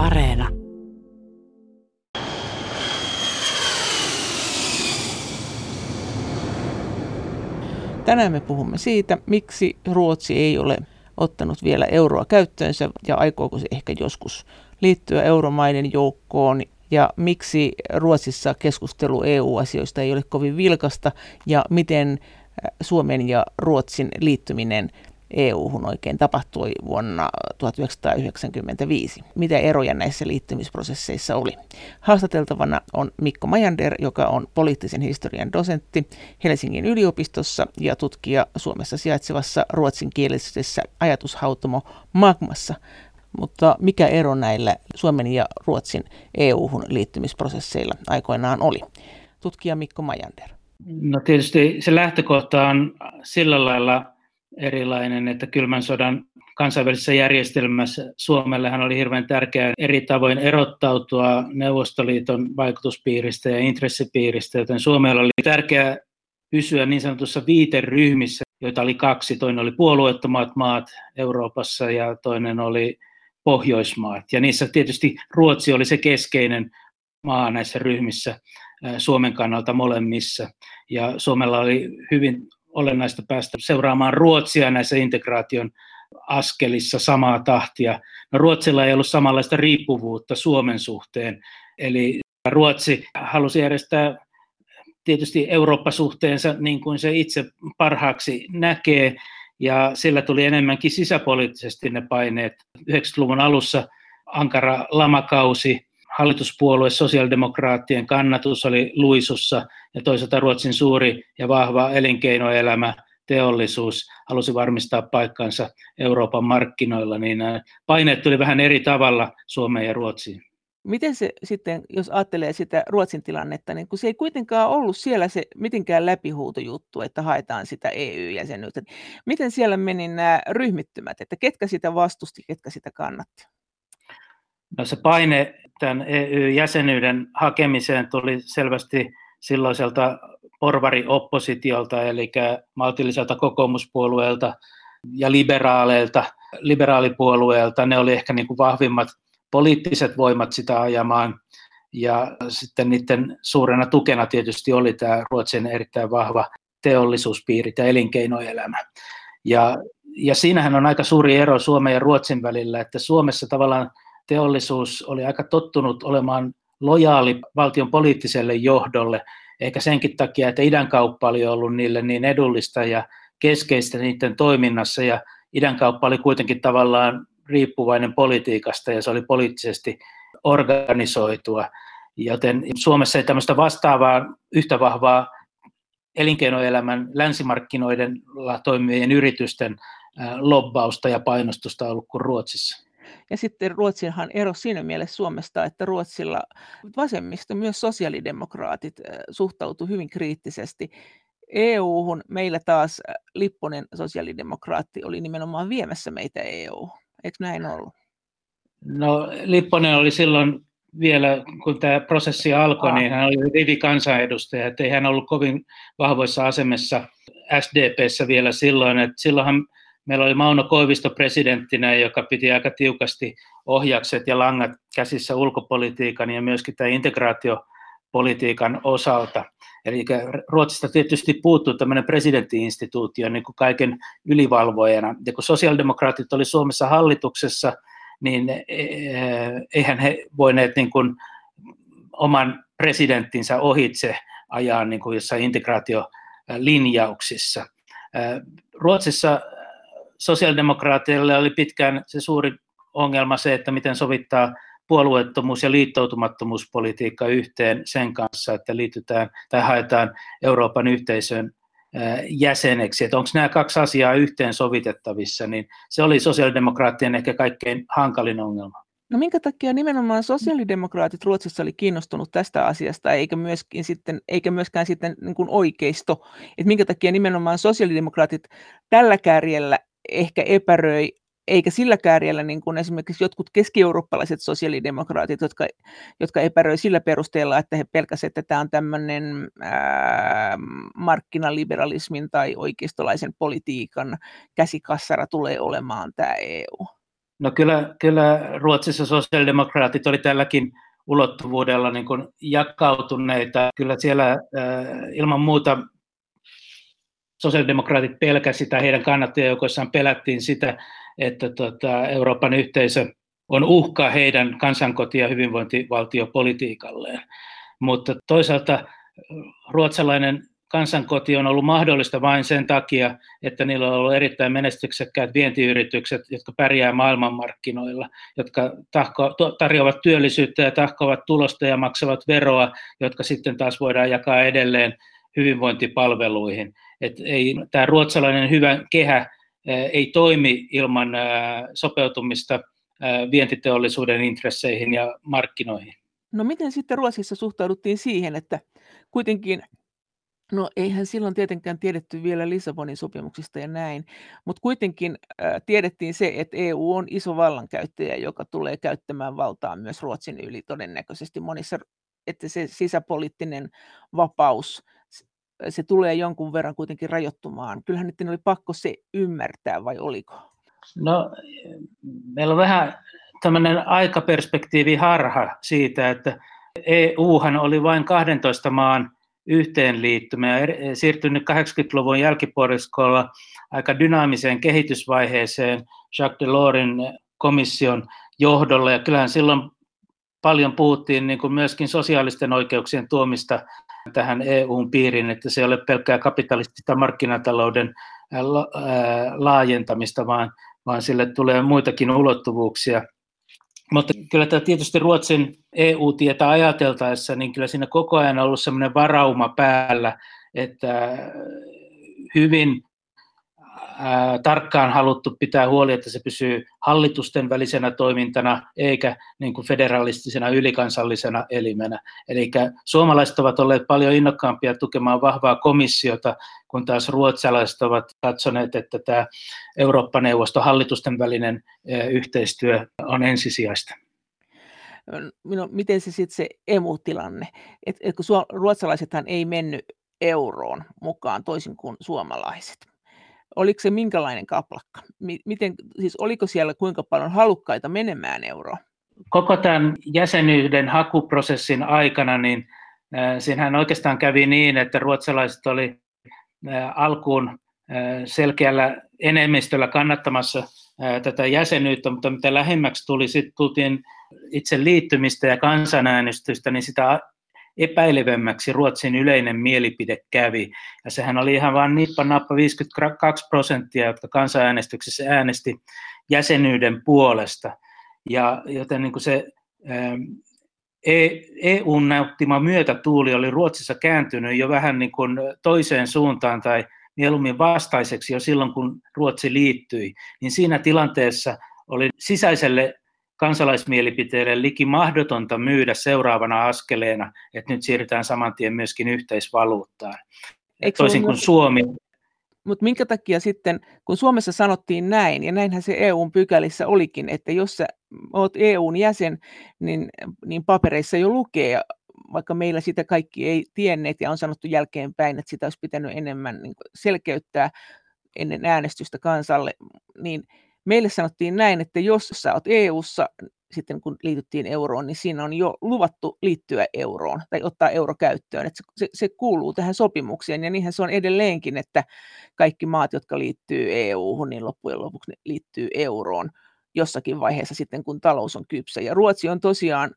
Areena. Tänään me puhumme siitä, miksi Ruotsi ei ole ottanut vielä euroa käyttöönsä ja aikooko se ehkä joskus liittyä euromaiden joukkoon ja miksi Ruotsissa keskustelu EU-asioista ei ole kovin vilkasta ja miten Suomen ja Ruotsin liittyminen EU-hun oikein tapahtui vuonna 1995. Mitä eroja näissä liittymisprosesseissa oli? Haastateltavana on Mikko Majander, joka on poliittisen historian dosentti Helsingin yliopistossa ja tutkija Suomessa sijaitsevassa ruotsinkielisessä ajatushautomo Magmassa. Mutta mikä ero näillä Suomen ja Ruotsin EU-hun liittymisprosesseilla aikoinaan oli? Tutkija Mikko Majander. No tietysti se lähtökohta on sillä lailla erilainen, että kylmän sodan kansainvälisessä järjestelmässä Suomellehan oli hirveän tärkeää eri tavoin erottautua Neuvostoliiton vaikutuspiiristä ja intressipiiristä, joten Suomella oli tärkeää pysyä niin sanotussa viiteryhmissä, joita oli kaksi. Toinen oli puolueettomat maat Euroopassa ja toinen oli Pohjoismaat. Ja niissä tietysti Ruotsi oli se keskeinen maa näissä ryhmissä Suomen kannalta molemmissa. Ja Suomella oli hyvin olennaista päästä seuraamaan Ruotsia näissä integraation askelissa samaa tahtia. No Ruotsilla ei ollut samanlaista riippuvuutta Suomen suhteen, eli Ruotsi halusi järjestää tietysti Eurooppa-suhteensa niin kuin se itse parhaaksi näkee, ja sillä tuli enemmänkin sisäpoliittisesti ne paineet. 90-luvun alussa ankara lamakausi, hallituspuolue sosiaalidemokraattien kannatus oli luisussa ja toisaalta Ruotsin suuri ja vahva elinkeinoelämä, teollisuus halusi varmistaa paikkansa Euroopan markkinoilla, niin paineet tuli vähän eri tavalla Suomeen ja Ruotsiin. Miten se sitten, jos ajattelee sitä Ruotsin tilannetta, niin kun se ei kuitenkaan ollut siellä se mitenkään läpihuutojuttu, että haetaan sitä EU-jäsenyyttä. Miten siellä meni nämä ryhmittymät, että ketkä sitä vastusti, ketkä sitä kannatti? No se paine tämän EU-jäsenyyden hakemiseen tuli selvästi silloiselta porvari-oppositiolta, eli maltilliselta kokoomuspuolueelta ja liberaaleilta, liberaalipuolueelta. Ne oli ehkä niin kuin vahvimmat poliittiset voimat sitä ajamaan. Ja sitten niiden suurena tukena tietysti oli tämä Ruotsin erittäin vahva teollisuuspiiri ja elinkeinoelämä. Ja, ja siinähän on aika suuri ero Suomen ja Ruotsin välillä, että Suomessa tavallaan teollisuus oli aika tottunut olemaan lojaali valtion poliittiselle johdolle, eikä senkin takia, että idän kauppa oli ollut niille niin edullista ja keskeistä niiden toiminnassa, ja idän kauppa oli kuitenkin tavallaan riippuvainen politiikasta, ja se oli poliittisesti organisoitua, joten Suomessa ei tämmöistä vastaavaa yhtä vahvaa elinkeinoelämän länsimarkkinoiden toimivien yritysten lobbausta ja painostusta ollut kuin Ruotsissa. Ja sitten Ruotsinhan ero siinä mielessä Suomesta, että Ruotsilla vasemmisto, myös sosiaalidemokraatit suhtautu hyvin kriittisesti EU-hun. Meillä taas Lipponen sosiaalidemokraatti oli nimenomaan viemässä meitä EU. Eikö näin ollut? No Lipponen oli silloin vielä, kun tämä prosessi alkoi, niin hän oli rivi-kansanedustaja, että ei hän ollut kovin vahvoissa asemassa SDPssä vielä silloin, että silloinhan Meillä oli Mauno Koivisto presidenttinä, joka piti aika tiukasti ohjakset ja langat käsissä ulkopolitiikan ja myöskin tämän integraatiopolitiikan osalta. Eli Ruotsista tietysti puuttuu tämmöinen presidenttiinstituutio niin kuin kaiken ylivalvojana. Ja kun sosiaalidemokraatit oli Suomessa hallituksessa, niin e, e, eihän he voineet niin kuin oman presidenttinsä ohitse ajaa niin kuin jossain integraatiolinjauksissa. Ruotsissa sosiaalidemokraateille oli pitkään se suuri ongelma se, että miten sovittaa puolueettomuus- ja liittoutumattomuuspolitiikka yhteen sen kanssa, että liitytään tai haetaan Euroopan yhteisön jäseneksi, että onko nämä kaksi asiaa yhteen sovitettavissa, niin se oli sosiaalidemokraattien ehkä kaikkein hankalin ongelma. No minkä takia nimenomaan sosiaalidemokraatit Ruotsissa oli kiinnostunut tästä asiasta, eikä, myöskin sitten, eikä myöskään sitten niin kuin oikeisto? Että minkä takia nimenomaan sosiaalidemokraatit tällä kärjellä ehkä epäröi, eikä sillä kärjellä niin kuin esimerkiksi jotkut keski-eurooppalaiset sosiaalidemokraatit, jotka, jotka epäröi sillä perusteella, että he pelkäsivät, että tämä on tämmöinen ää, markkinaliberalismin tai oikeistolaisen politiikan käsikassara tulee olemaan tämä EU. No kyllä, kyllä Ruotsissa sosiaalidemokraatit oli tälläkin ulottuvuudella niin kuin jakautuneita. Kyllä siellä ilman muuta sosiaalidemokraatit pelkäsi tai heidän kannattajajoukoissaan pelättiin sitä, että tota, Euroopan yhteisö on uhka heidän kansankoti- ja hyvinvointivaltiopolitiikalleen. Mutta toisaalta ruotsalainen kansankoti on ollut mahdollista vain sen takia, että niillä on ollut erittäin menestyksekkäät vientiyritykset, jotka pärjää maailmanmarkkinoilla, jotka tahko, tarjoavat työllisyyttä ja tahkovat tulosta ja maksavat veroa, jotka sitten taas voidaan jakaa edelleen hyvinvointipalveluihin. Et ei, tämä ruotsalainen hyvä kehä ei toimi ilman sopeutumista vientiteollisuuden intresseihin ja markkinoihin. No miten sitten Ruotsissa suhtauduttiin siihen, että kuitenkin No eihän silloin tietenkään tiedetty vielä Lissabonin sopimuksista ja näin, mutta kuitenkin tiedettiin se, että EU on iso vallankäyttäjä, joka tulee käyttämään valtaa myös Ruotsin yli todennäköisesti monissa, että se sisäpoliittinen vapaus, se tulee jonkun verran kuitenkin rajoittumaan. Kyllähän nyt oli pakko se ymmärtää, vai oliko? No, meillä on vähän tämmöinen aikaperspektiivi harha siitä, että EUhan oli vain 12 maan yhteenliittymä ja siirtynyt 80-luvun jälkipuoliskolla aika dynaamiseen kehitysvaiheeseen Jacques Delorsin komission johdolla. Ja kyllähän silloin paljon puhuttiin niin kuin myöskin sosiaalisten oikeuksien tuomista tähän EUn piiriin, että se ei ole pelkkää kapitalistista markkinatalouden laajentamista, vaan, vaan sille tulee muitakin ulottuvuuksia. Mutta kyllä tämä tietysti Ruotsin EU-tietä ajateltaessa, niin kyllä siinä koko ajan on ollut sellainen varauma päällä, että hyvin tarkkaan haluttu pitää huoli, että se pysyy hallitusten välisenä toimintana eikä niin kuin federalistisena ylikansallisena elimenä. Eli suomalaiset ovat olleet paljon innokkaampia tukemaan vahvaa komissiota, kun taas ruotsalaiset ovat katsoneet, että tämä Eurooppa-neuvoston hallitusten välinen yhteistyö on ensisijaista. No, miten se sitten se emu-tilanne? Et, et kun ruotsalaisethan ei mennyt euroon mukaan toisin kuin suomalaiset oliko se minkälainen kaplakka? Miten, siis oliko siellä kuinka paljon halukkaita menemään euroon? Koko tämän jäsenyyden hakuprosessin aikana, niin äh, siinähän oikeastaan kävi niin, että ruotsalaiset oli äh, alkuun äh, selkeällä enemmistöllä kannattamassa tätä jäsenyyttä, mutta mitä lähemmäksi tuli, sitten tultiin itse liittymistä ja kansanäänestystä, niin sitä epäilevemmäksi Ruotsin yleinen mielipide kävi. Ja sehän oli ihan vain nippa nappa 52 prosenttia, jotka kansanäänestyksessä äänesti jäsenyyden puolesta. Ja joten niin kuin se ähm, EUn e näyttimä myötätuuli oli Ruotsissa kääntynyt jo vähän niin kuin toiseen suuntaan tai mieluummin vastaiseksi jo silloin, kun Ruotsi liittyi, niin siinä tilanteessa oli sisäiselle kansalaismielipiteille liki mahdotonta myydä seuraavana askeleena, että nyt siirrytään saman tien myöskin yhteisvaluuttaan. Eikö Toisin kuin Suomi. Mutta minkä takia sitten, kun Suomessa sanottiin näin, ja näinhän se EUn pykälissä olikin, että jos sä oot EUn jäsen, niin, niin papereissa jo lukee, vaikka meillä sitä kaikki ei tienneet ja on sanottu jälkeenpäin, että sitä olisi pitänyt enemmän niin selkeyttää ennen äänestystä kansalle, niin meille sanottiin näin, että jos sä oot EU-ssa, sitten kun liityttiin euroon, niin siinä on jo luvattu liittyä euroon tai ottaa euro käyttöön. Että se, se kuuluu tähän sopimukseen ja niinhän se on edelleenkin, että kaikki maat, jotka liittyy EU-hun, niin loppujen lopuksi ne liittyy euroon jossakin vaiheessa sitten, kun talous on kypsä. Ja Ruotsi on tosiaan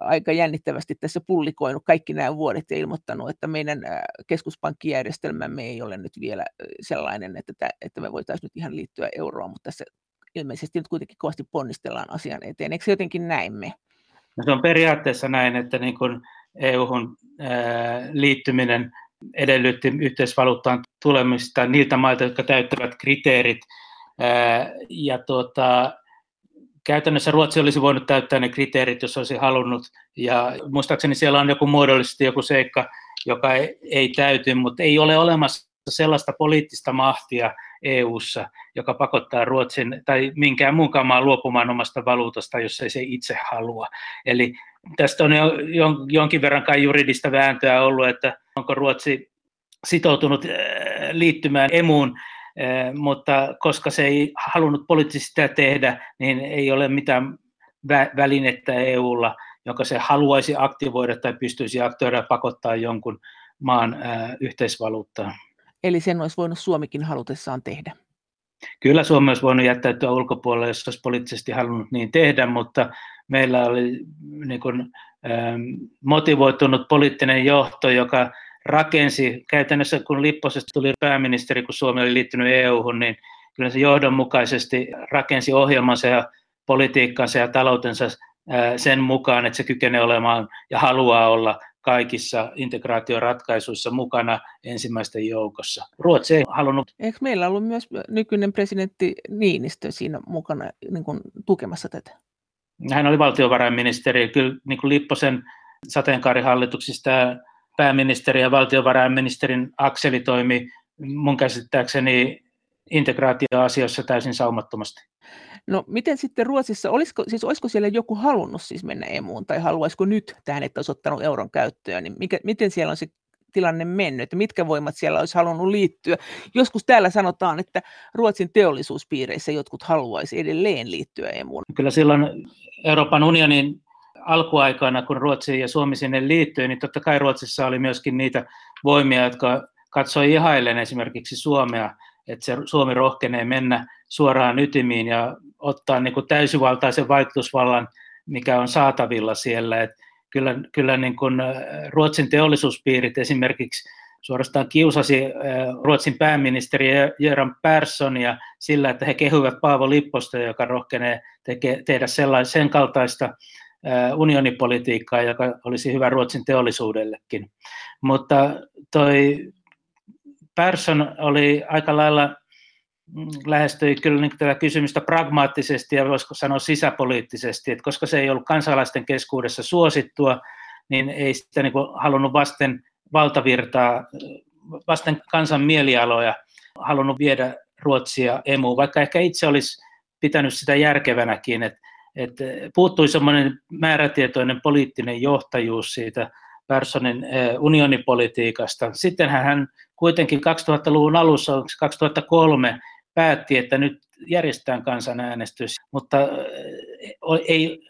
aika jännittävästi tässä pullikoinut kaikki nämä vuodet ja ilmoittanut, että meidän keskuspankkijärjestelmämme ei ole nyt vielä sellainen, että, että me voitaisiin nyt ihan liittyä euroon, mutta tässä ilmeisesti nyt kuitenkin kovasti ponnistellaan asian eteen. Eikö se jotenkin näin me? No se on periaatteessa näin, että niin kuin EU-hun liittyminen edellytti yhteisvaluuttaan tulemista niiltä mailta, jotka täyttävät kriteerit. Ja tuota, käytännössä Ruotsi olisi voinut täyttää ne kriteerit, jos olisi halunnut. Ja muistaakseni siellä on joku muodollisesti joku seikka, joka ei, ei täyty, mutta ei ole olemassa sellaista poliittista mahtia EU:ssa, joka pakottaa Ruotsin tai minkään muunkaan maan luopumaan omasta valuutasta, jos ei se itse halua. Eli tästä on jo jonkin verran kai juridista vääntöä ollut, että onko Ruotsi sitoutunut äh, liittymään emuun mutta koska se ei halunnut poliittisesti sitä tehdä, niin ei ole mitään välinettä EUlla, jonka se haluaisi aktivoida tai pystyisi aktivoida pakottaa jonkun maan yhteisvaluuttaan. Eli sen olisi voinut Suomikin halutessaan tehdä. Kyllä Suomi olisi voinut jättäytyä ulkopuolelle, jos olisi poliittisesti halunnut niin tehdä, mutta meillä oli niin kuin, ähm, motivoitunut poliittinen johto, joka rakensi, käytännössä kun Lipposesta tuli pääministeri, kun Suomi oli liittynyt EU-hun, niin kyllä se johdonmukaisesti rakensi ohjelmansa ja politiikkansa ja taloutensa äh, sen mukaan, että se kykenee olemaan ja haluaa olla kaikissa integraatioratkaisuissa mukana ensimmäisten joukossa. Ruotsi ei halunnut. Eikö meillä ollut myös nykyinen presidentti Niinistö siinä mukana niin kuin, tukemassa tätä? Hän oli valtiovarainministeri. Kyllä niin kuin Lipposen sateenkaarihallituksista pääministeri ja valtiovarainministerin akseli toimi mun käsittääkseni integraatioasioissa täysin saumattomasti. No miten sitten Ruotsissa, olisiko, siis olisiko siellä joku halunnut siis mennä emuun tai haluaisiko nyt tähän, että olisi ottanut euron käyttöön, niin mikä, miten siellä on se tilanne mennyt, että mitkä voimat siellä olisi halunnut liittyä. Joskus täällä sanotaan, että Ruotsin teollisuuspiireissä jotkut haluaisi edelleen liittyä emuun. Kyllä silloin Euroopan unionin alkuaikana, kun Ruotsi ja Suomi sinne liittyi, niin totta kai Ruotsissa oli myöskin niitä voimia, jotka katsoi ihaillen esimerkiksi Suomea, että se Suomi rohkenee mennä suoraan ytimiin ja ottaa niin kuin täysivaltaisen vaikutusvallan, mikä on saatavilla siellä. Et kyllä kyllä niin kuin Ruotsin teollisuuspiirit esimerkiksi suorastaan kiusasi Ruotsin pääministeri Göran Perssonia sillä, että he kehuivat Paavo Lipposta, joka rohkenee teke, tehdä sen kaltaista unionipolitiikkaa, joka olisi hyvä Ruotsin teollisuudellekin. Mutta toi Persson oli aika lailla lähestyi kyllä niin tätä kysymystä pragmaattisesti ja voisiko sanoa sisäpoliittisesti, että koska se ei ollut kansalaisten keskuudessa suosittua, niin ei sitä niin halunnut vasten valtavirtaa, vasten kansan mielialoja halunnut viedä Ruotsia emuun, vaikka ehkä itse olisi pitänyt sitä järkevänäkin, että, että puuttui semmoinen määrätietoinen poliittinen johtajuus siitä Perssonin eh, unionipolitiikasta. Sitten hän kuitenkin 2000-luvun alussa, 2003, päätti, että nyt järjestetään kansanäänestys, mutta ei,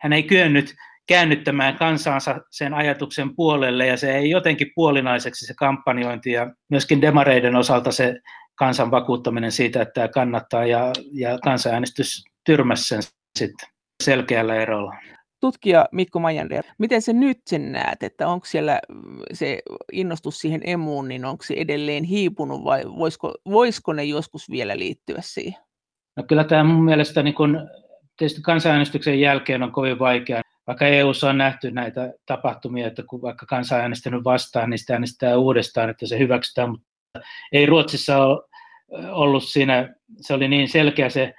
hän ei kyennyt käännyttämään kansansa sen ajatuksen puolelle ja se ei jotenkin puolinaiseksi se kampanjointi ja myöskin demareiden osalta se kansan vakuuttaminen siitä, että tämä kannattaa ja, ja kansanäänestys tyrmäsi sen sitten selkeällä erolla tutkija Mikko Majander, miten se nyt sen näet, että onko siellä mm, se innostus siihen emuun, niin onko se edelleen hiipunut vai voisiko, voisiko ne joskus vielä liittyä siihen? No kyllä tämä mun mielestä niin kun, tietysti kansanäänestyksen jälkeen on kovin vaikea. Vaikka eu on nähty näitä tapahtumia, että kun vaikka kansa äänestänyt vastaan, niin sitä äänestetään uudestaan, että se hyväksytään, mutta ei Ruotsissa ole ollut siinä, se oli niin selkeä se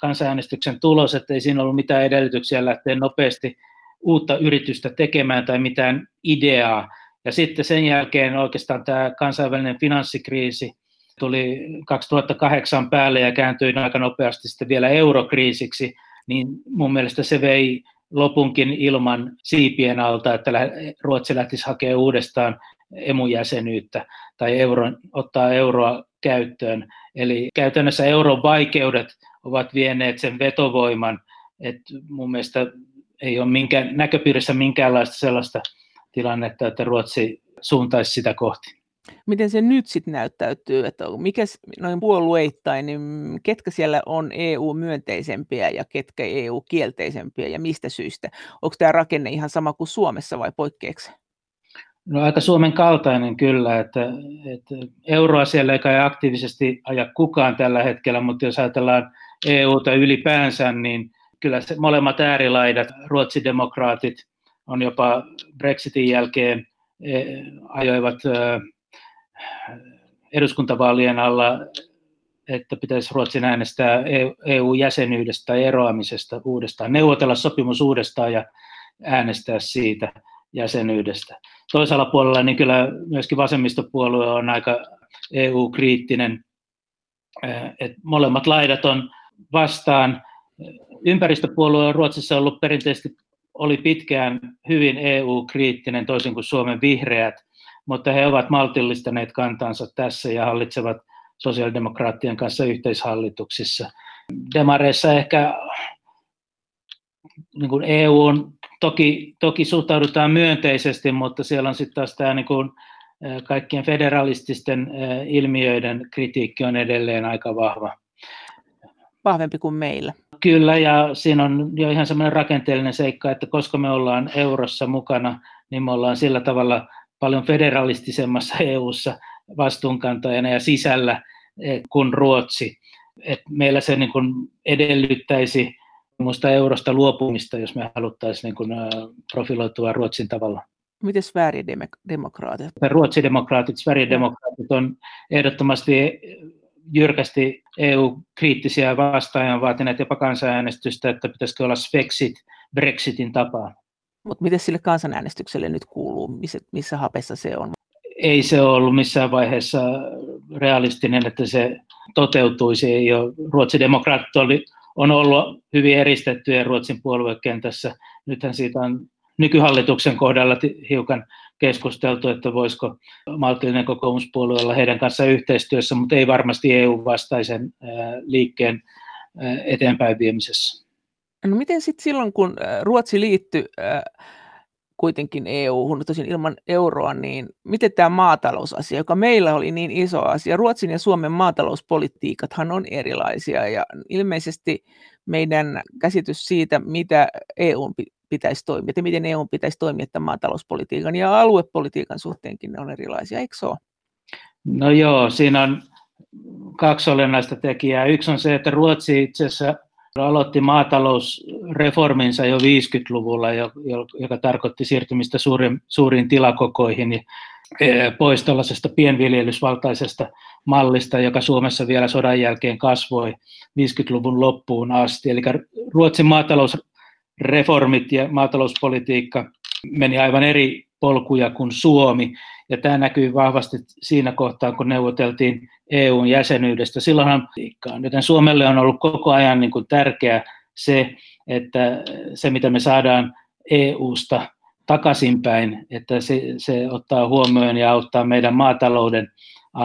kansanäänestyksen tulos, että ei siinä ollut mitään edellytyksiä lähteä nopeasti uutta yritystä tekemään tai mitään ideaa. Ja sitten sen jälkeen oikeastaan tämä kansainvälinen finanssikriisi tuli 2008 päälle ja kääntyi aika nopeasti sitten vielä eurokriisiksi, niin mun mielestä se vei lopunkin ilman siipien alta, että Ruotsi lähtisi hakemaan uudestaan emujäsenyyttä tai euron, ottaa euroa käyttöön. Eli käytännössä euron vaikeudet ovat vieneet sen vetovoiman, että mun mielestä ei ole minkään, näköpiirissä minkäänlaista sellaista tilannetta, että Ruotsi suuntaisi sitä kohti. Miten se nyt sitten näyttäytyy, että mikä noin puolueittain, niin ketkä siellä on EU-myönteisempiä ja ketkä EU-kielteisempiä ja mistä syystä? Onko tämä rakenne ihan sama kuin Suomessa vai poikkeeksi? No aika Suomen kaltainen kyllä, että, että euroa siellä ei kai aktiivisesti aja kukaan tällä hetkellä, mutta jos ajatellaan EUta ylipäänsä, niin kyllä se molemmat äärilaidat, ruotsidemokraatit on jopa Brexitin jälkeen e, ajoivat eduskuntavaalien alla, että pitäisi Ruotsin äänestää EU-jäsenyydestä tai eroamisesta uudestaan, neuvotella sopimus uudestaan ja äänestää siitä jäsenyydestä. Toisella puolella niin kyllä myöskin vasemmistopuolue on aika EU-kriittinen, että molemmat laidat on vastaan. Ympäristöpuolue on Ruotsissa ollut perinteisesti oli pitkään hyvin EU-kriittinen, toisin kuin Suomen vihreät, mutta he ovat maltillistaneet kantansa tässä ja hallitsevat sosiaalidemokraattien kanssa yhteishallituksissa. Demareissa ehkä niin kuin EU on, toki, toki suhtaudutaan myönteisesti, mutta siellä on sitten taas tämä niin kuin, kaikkien federalististen ilmiöiden kritiikki on edelleen aika vahva. Vahvempi kuin meillä. Kyllä, ja siinä on jo ihan semmoinen rakenteellinen seikka, että koska me ollaan eurossa mukana, niin me ollaan sillä tavalla paljon federalistisemmassa EUssa vastuunkantajana ja sisällä kuin Ruotsi. Et meillä se niin kuin edellyttäisi minusta eurosta luopumista, jos me haluttaisiin niin kuin profiloitua Ruotsin tavalla. Miten Sverigedemokraatit? Ruotsidemokraatit, Sverigedemokraatit on ehdottomasti jyrkästi EU-kriittisiä vastaan vaatineet jopa kansanäänestystä, että pitäisikö olla Svexit Brexitin tapaan. Mutta miten sille kansanäänestykselle nyt kuuluu? Missä, missä hapessa se on? Ei se ollut missään vaiheessa realistinen, että se toteutuisi. Ei ole. Ruotsin demokraatit oli, on ollut hyvin eristettyjä Ruotsin puoluekentässä. Nythän siitä on nykyhallituksen kohdalla hiukan keskusteltu, että voisiko maltillinen kokoomuspuolue olla heidän kanssa yhteistyössä, mutta ei varmasti EU-vastaisen liikkeen eteenpäin viemisessä. No miten sitten silloin, kun Ruotsi liittyi kuitenkin EU-hun, tosin ilman euroa, niin miten tämä maatalousasia, joka meillä oli niin iso asia, Ruotsin ja Suomen maatalouspolitiikathan on erilaisia ja ilmeisesti meidän käsitys siitä, mitä EU pitäisi toimia, että miten EU pitäisi toimia tämän maatalouspolitiikan ja aluepolitiikan suhteenkin ne on erilaisia, eikö se ole? No joo, siinä on kaksi olennaista tekijää. Yksi on se, että Ruotsi itse asiassa aloitti maatalousreforminsa jo 50-luvulla, joka tarkoitti siirtymistä suurin, suuriin tilakokoihin ja e, pois tällaisesta pienviljelysvaltaisesta mallista, joka Suomessa vielä sodan jälkeen kasvoi 50-luvun loppuun asti. Eli Ruotsin maatalousreformit ja maatalouspolitiikka meni aivan eri polkuja kuin Suomi, ja tämä näkyy vahvasti siinä kohtaa, kun neuvoteltiin EUn jäsenyydestä. Silloinhan, joten Suomelle on ollut koko ajan niin kuin tärkeää se, että se mitä me saadaan EUsta takaisinpäin, että se, se ottaa huomioon ja auttaa meidän maatalouden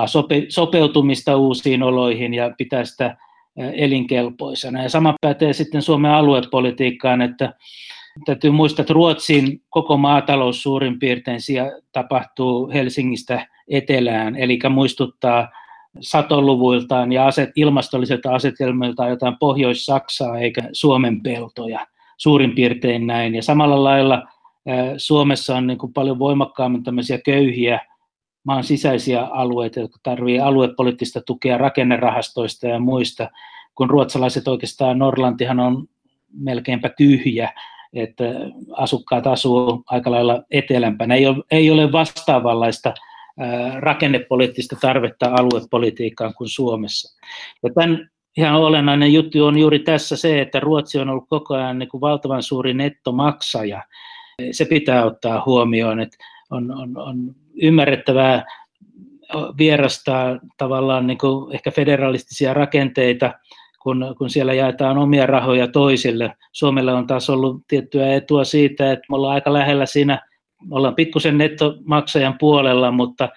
sope, sopeutumista uusiin oloihin ja pitää sitä elinkelpoisena. Ja sama pätee sitten Suomen aluepolitiikkaan, että Täytyy muistaa, että Ruotsin koko maatalous suurin piirtein tapahtuu Helsingistä etelään, eli muistuttaa satoluvuiltaan ja aset, ilmastollisilta asetelmiltaan jotain Pohjois-Saksaa eikä Suomen peltoja, suurin piirtein näin. Ja samalla lailla Suomessa on niin kuin paljon voimakkaammin tämmöisiä köyhiä maan sisäisiä alueita, jotka tarvitsevat aluepoliittista tukea rakennerahastoista ja muista, kun ruotsalaiset oikeastaan Norlantihan on melkeinpä tyhjä, että asukkaat asuu aika lailla etelämpänä. Ei ole, ei ole vastaavanlaista rakennepoliittista tarvetta aluepolitiikkaan kuin Suomessa. Ja tämän ihan olennainen juttu on juuri tässä se, että Ruotsi on ollut koko ajan niin kuin valtavan suuri nettomaksaja. Se pitää ottaa huomioon, että on, on, on ymmärrettävää vierastaa tavallaan niin kuin ehkä federalistisia rakenteita kun, kun siellä jaetaan omia rahoja toisille. Suomelle on taas ollut tiettyä etua siitä, että me ollaan aika lähellä siinä, ollaan pikkusen nettomaksajan puolella, mutta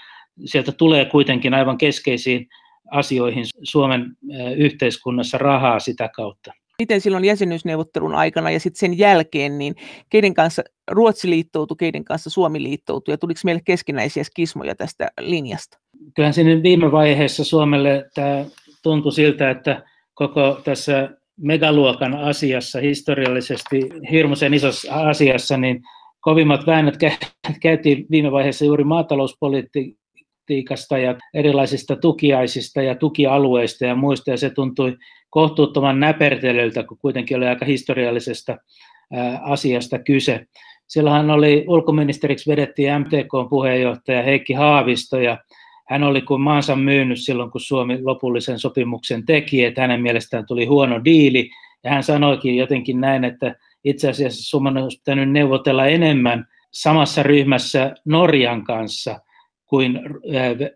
sieltä tulee kuitenkin aivan keskeisiin asioihin Suomen yhteiskunnassa rahaa sitä kautta. Miten silloin jäsenyysneuvottelun aikana ja sitten sen jälkeen, niin keiden kanssa Ruotsi liittoutui, keiden kanssa Suomi liittoutui ja tuliko meille keskinäisiä skismoja tästä linjasta? Kyllähän sinne viime vaiheessa Suomelle tämä tuntui siltä, että koko tässä megaluokan asiassa, historiallisesti hirmuisen isossa asiassa, niin kovimmat väännöt käytiin viime vaiheessa juuri maatalouspolitiikasta ja erilaisista tukiaisista ja tukialueista ja muista, ja se tuntui kohtuuttoman näpertelyltä, kun kuitenkin oli aika historiallisesta asiasta kyse. Silloinhan oli ulkoministeriksi vedettiin MTK-puheenjohtaja Heikki Haavisto, ja hän oli kuin maansa myynyt silloin, kun Suomi lopullisen sopimuksen teki, että hänen mielestään tuli huono diili, ja hän sanoikin jotenkin näin, että itse asiassa Suomen olisi pitänyt neuvotella enemmän samassa ryhmässä Norjan kanssa kuin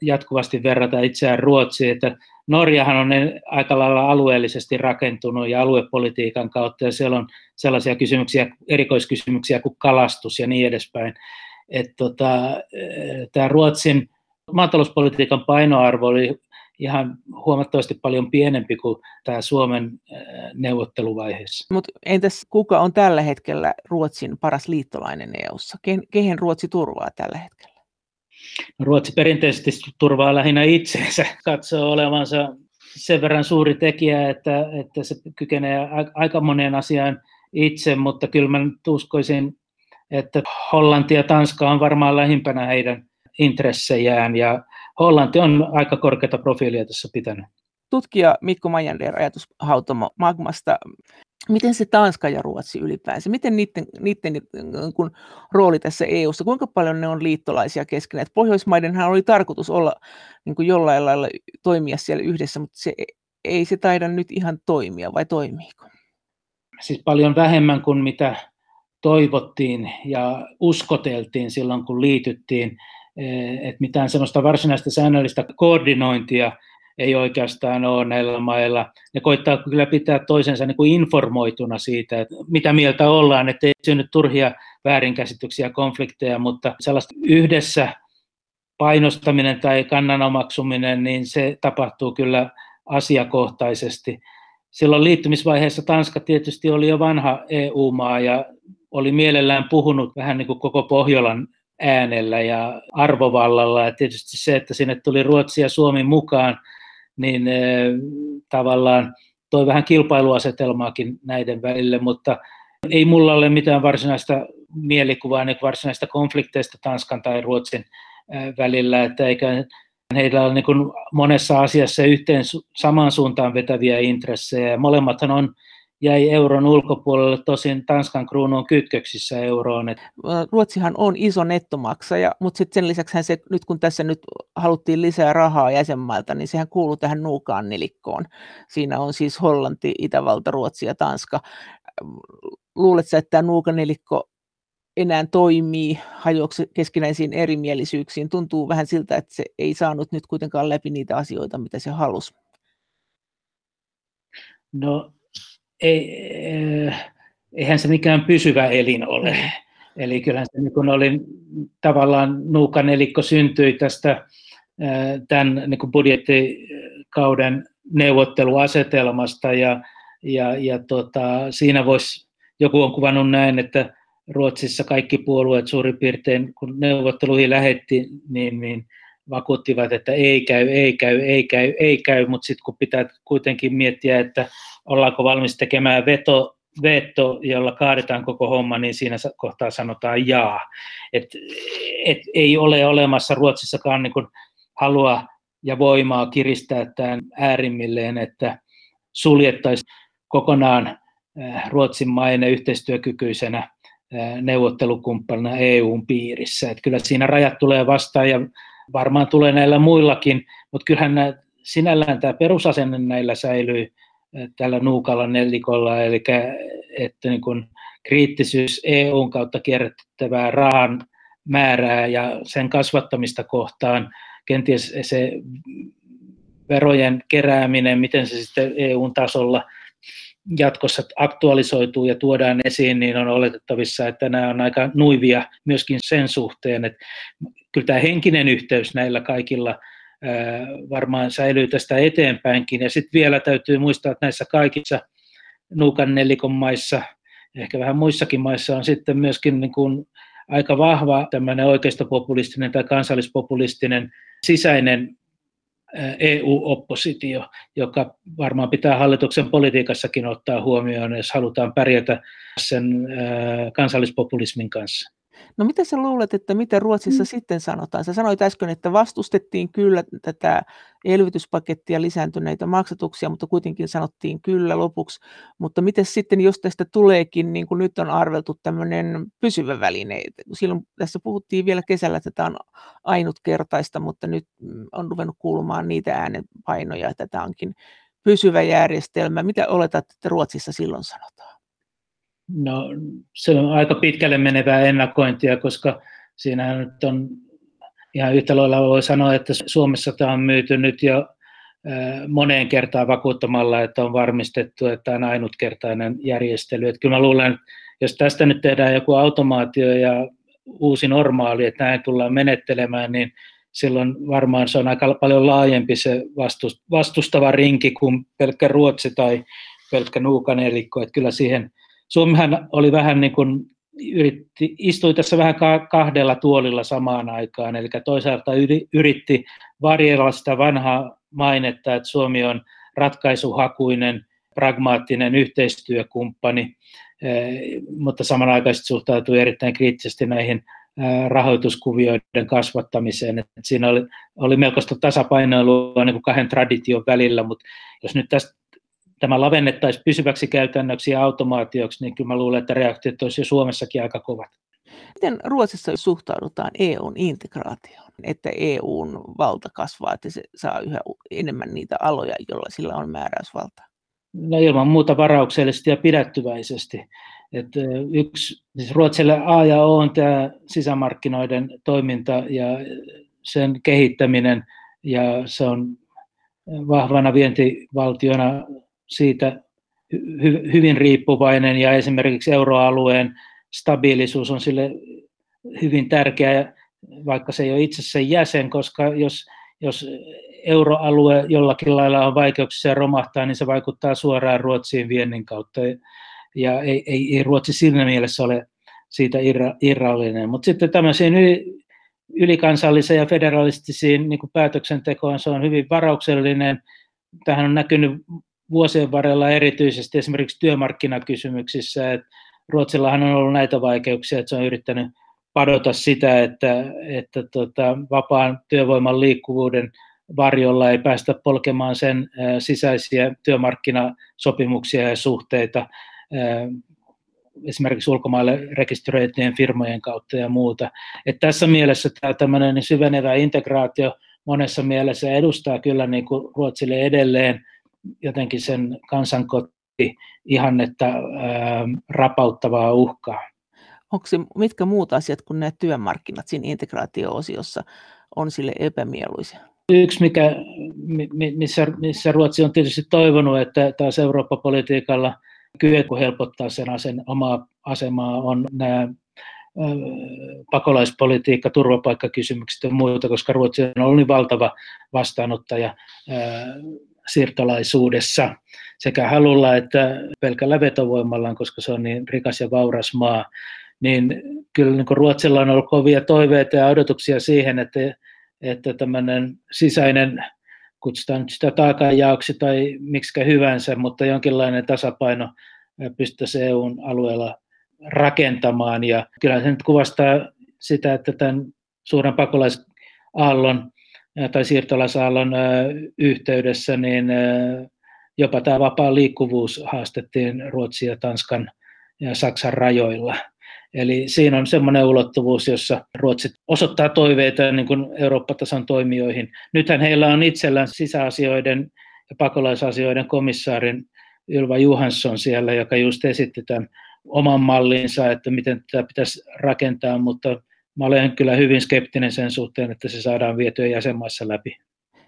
jatkuvasti verrata itseään Ruotsiin, että Norjahan on aika lailla alueellisesti rakentunut ja aluepolitiikan kautta, ja siellä on sellaisia kysymyksiä, erikoiskysymyksiä kuin kalastus ja niin edespäin. Että tota, tämä Ruotsin maatalouspolitiikan painoarvo oli ihan huomattavasti paljon pienempi kuin tämä Suomen neuvotteluvaiheessa. Mutta entäs kuka on tällä hetkellä Ruotsin paras liittolainen EU:ssa? Kehen Ruotsi turvaa tällä hetkellä? No, Ruotsi perinteisesti turvaa lähinnä itseensä, katsoo olevansa sen verran suuri tekijä, että, että se kykenee aika moneen asiaan itse, mutta kyllä mä uskoisin, että Hollanti ja Tanska on varmaan lähimpänä heidän intressejään ja Hollanti on aika korkeata profiilia tässä pitänyt. Tutkija Mikko Majander ajatushautomo Magmasta. Miten se Tanska ja Ruotsi ylipäänsä, miten niiden, niiden kun rooli tässä EU:ssa, kuinka paljon ne on liittolaisia keskenään? Pohjoismaidenhan oli tarkoitus olla niin kuin jollain lailla toimia siellä yhdessä, mutta se, ei se taida nyt ihan toimia, vai toimiiko? Siis paljon vähemmän kuin mitä toivottiin ja uskoteltiin silloin, kun liityttiin, että mitään sellaista varsinaista säännöllistä koordinointia ei oikeastaan ole näillä mailla. Ne koittaa kyllä pitää toisensa niin kuin informoituna siitä, että mitä mieltä ollaan, ettei synny turhia väärinkäsityksiä, konflikteja, mutta sellaista yhdessä painostaminen tai kannan omaksuminen, niin se tapahtuu kyllä asiakohtaisesti. Silloin liittymisvaiheessa Tanska tietysti oli jo vanha EU-maa ja oli mielellään puhunut vähän niin kuin koko Pohjolan äänellä ja arvovallalla. Ja tietysti se, että sinne tuli Ruotsi ja Suomi mukaan, niin tavallaan toi vähän kilpailuasetelmaakin näiden välille, mutta ei mulla ole mitään varsinaista mielikuvaa niin varsinaista konflikteista Tanskan tai Ruotsin välillä, että eikä heillä ole niin monessa asiassa yhteen samaan suuntaan vetäviä intressejä. Molemmathan on jäi euron ulkopuolelle, tosin Tanskan kruunu on kytköksissä euroon. Ruotsihan on iso nettomaksaja, mutta sitten sen lisäksi se, nyt kun tässä nyt haluttiin lisää rahaa jäsenmailta, niin sehän kuuluu tähän nuukaan nelikkoon. Siinä on siis Hollanti, Itävalta, Ruotsi ja Tanska. Luuletko, että tämä nuukanelikko enää toimii, hajoaksi keskinäisiin erimielisyyksiin? Tuntuu vähän siltä, että se ei saanut nyt kuitenkaan läpi niitä asioita, mitä se halusi. No ei, eh, eihän se mikään pysyvä elin ole. Mm. Eli kyllähän se niin kun oli tavallaan nuukanelikko syntyi tästä eh, tämän niin kuin budjettikauden neuvotteluasetelmasta ja, ja, ja tota, siinä voisi, joku on kuvannut näin, että Ruotsissa kaikki puolueet suurin piirtein, kun neuvotteluihin lähetti, niin, niin vakuuttivat, että ei käy, ei käy, ei käy, ei käy, mutta sitten kun pitää kuitenkin miettiä, että ollaanko valmis tekemään veto, veto, jolla kaadetaan koko homma, niin siinä kohtaa sanotaan jaa. Et, et ei ole olemassa Ruotsissakaan niin halua ja voimaa kiristää tämän äärimmilleen, että suljettaisiin kokonaan äh, Ruotsin maine yhteistyökykyisenä äh, neuvottelukumppanina EUn piirissä. Et kyllä siinä rajat tulee vastaan ja varmaan tulee näillä muillakin, mutta kyllähän nämä, sinällään tämä perusasenne näillä säilyy tällä nuukalla nelikolla, eli että niin kuin kriittisyys EUn kautta kierrättävää rahan määrää ja sen kasvattamista kohtaan, kenties se verojen kerääminen, miten se sitten EUn tasolla jatkossa aktualisoituu ja tuodaan esiin, niin on oletettavissa, että nämä on aika nuivia myöskin sen suhteen, että kyllä tämä henkinen yhteys näillä kaikilla varmaan säilyy tästä eteenpäinkin. Ja sitten vielä täytyy muistaa, että näissä kaikissa nuukan nelikon maissa, ehkä vähän muissakin maissa on sitten myöskin niin kuin aika vahva tämmöinen oikeistopopulistinen tai kansallispopulistinen sisäinen EU-oppositio, joka varmaan pitää hallituksen politiikassakin ottaa huomioon, jos halutaan pärjätä sen kansallispopulismin kanssa. No mitä sä luulet, että mitä Ruotsissa mm. sitten sanotaan? Sä sanoit äsken, että vastustettiin kyllä tätä elvytyspakettia lisääntyneitä maksatuksia, mutta kuitenkin sanottiin kyllä lopuksi. Mutta miten sitten, jos tästä tuleekin, niin kuin nyt on arveltu tämmöinen pysyvä väline? Silloin tässä puhuttiin vielä kesällä, että tämä on ainutkertaista, mutta nyt mm, on ruvennut kuulumaan niitä äänenpainoja, että tämä onkin pysyvä järjestelmä. Mitä oletat, että Ruotsissa silloin sanotaan? No se on aika pitkälle menevää ennakointia, koska siinähän nyt on ihan yhtä lailla voi sanoa, että Suomessa tämä on myyty nyt jo moneen kertaan vakuuttamalla, että on varmistettu, että on ainutkertainen järjestely. Että kyllä mä luulen, että jos tästä nyt tehdään joku automaatio ja uusi normaali, että näin tullaan menettelemään, niin silloin varmaan se on aika paljon laajempi se vastustava rinki kuin pelkkä Ruotsi tai pelkkä nuukanelikko, että kyllä siihen, Suomihan oli vähän niin kuin yritti, istui tässä vähän kahdella tuolilla samaan aikaan, eli toisaalta yritti varjella sitä vanhaa mainetta, että Suomi on ratkaisuhakuinen, pragmaattinen yhteistyökumppani, eh, mutta samanaikaisesti suhtautui erittäin kriittisesti näihin eh, rahoituskuvioiden kasvattamiseen. Että siinä oli, oli melkoista tasapainoilua niin kuin kahden tradition välillä, mutta jos nyt tästä tämä lavennettaisiin pysyväksi käytännöksi ja automaatioksi, niin kyllä mä luulen, että reaktiot olisivat jo Suomessakin aika kovat. Miten Ruotsissa suhtaudutaan EUn integraatioon, että EUn valta kasvaa, että se saa yhä enemmän niitä aloja, joilla sillä on määräysvalta? No ilman muuta varauksellisesti ja pidättyväisesti. Että yksi, siis Ruotsille A ja O on tämä sisämarkkinoiden toiminta ja sen kehittäminen, ja se on vahvana vientivaltiona siitä hy, hyvin riippuvainen ja esimerkiksi euroalueen stabiilisuus on sille hyvin tärkeä, vaikka se ei ole itse sen jäsen, koska jos, jos euroalue jollakin lailla on vaikeuksia romahtaa, niin se vaikuttaa suoraan Ruotsiin viennin kautta. Ja ei, ei, ei Ruotsi siinä mielessä ole siitä irra, irrallinen. Mutta sitten tämmöisiin ylikansalliseen ja federalistisiin niin päätöksentekoon se on hyvin varauksellinen. Tähän on näkynyt vuosien varrella erityisesti esimerkiksi työmarkkinakysymyksissä, että Ruotsillahan on ollut näitä vaikeuksia, että se on yrittänyt padota sitä, että, että tota, vapaan työvoiman liikkuvuuden varjolla ei päästä polkemaan sen sisäisiä työmarkkinasopimuksia ja suhteita esimerkiksi ulkomaille rekisteröityjen firmojen kautta ja muuta. Että tässä mielessä tämä syvenevä integraatio monessa mielessä edustaa kyllä niin kuin Ruotsille edelleen jotenkin sen kansankoti ihannetta ää, rapauttavaa uhkaa. Onko se, mitkä muut asiat kuin nämä työmarkkinat siinä integraatio-osiossa on sille epämieluisia? Yksi, mikä, missä, missä Ruotsi on tietysti toivonut, että taas Eurooppa-politiikalla kyetty helpottaa sen asen, omaa asemaa, on nämä pakolaispolitiikka, turvapaikkakysymykset ja muuta, koska Ruotsi on ollut niin valtava vastaanottaja siirtolaisuudessa sekä halulla että pelkällä vetovoimallaan, koska se on niin rikas ja vauras maa, niin kyllä niin Ruotsilla on ollut kovia toiveita ja odotuksia siihen, että, että tämmöinen sisäinen, kutsutaan sitä taakanjaoksi tai miksi hyvänsä, mutta jonkinlainen tasapaino pystyisi EUn alueella rakentamaan. Ja kyllä se nyt kuvastaa sitä, että tämän suuren pakolaisaallon tai siirtolaisaallon yhteydessä, niin jopa tämä vapaa liikkuvuus haastettiin Ruotsin ja Tanskan ja Saksan rajoilla. Eli siinä on semmoinen ulottuvuus, jossa Ruotsi osoittaa toiveita niin kuin Eurooppa-tason toimijoihin. Nythän heillä on itsellään sisäasioiden ja pakolaisasioiden komissaarin Ylva Johansson siellä, joka just esitti tämän oman mallinsa, että miten tätä pitäisi rakentaa, mutta mä olen kyllä hyvin skeptinen sen suhteen, että se saadaan vietyä jäsenmaissa läpi.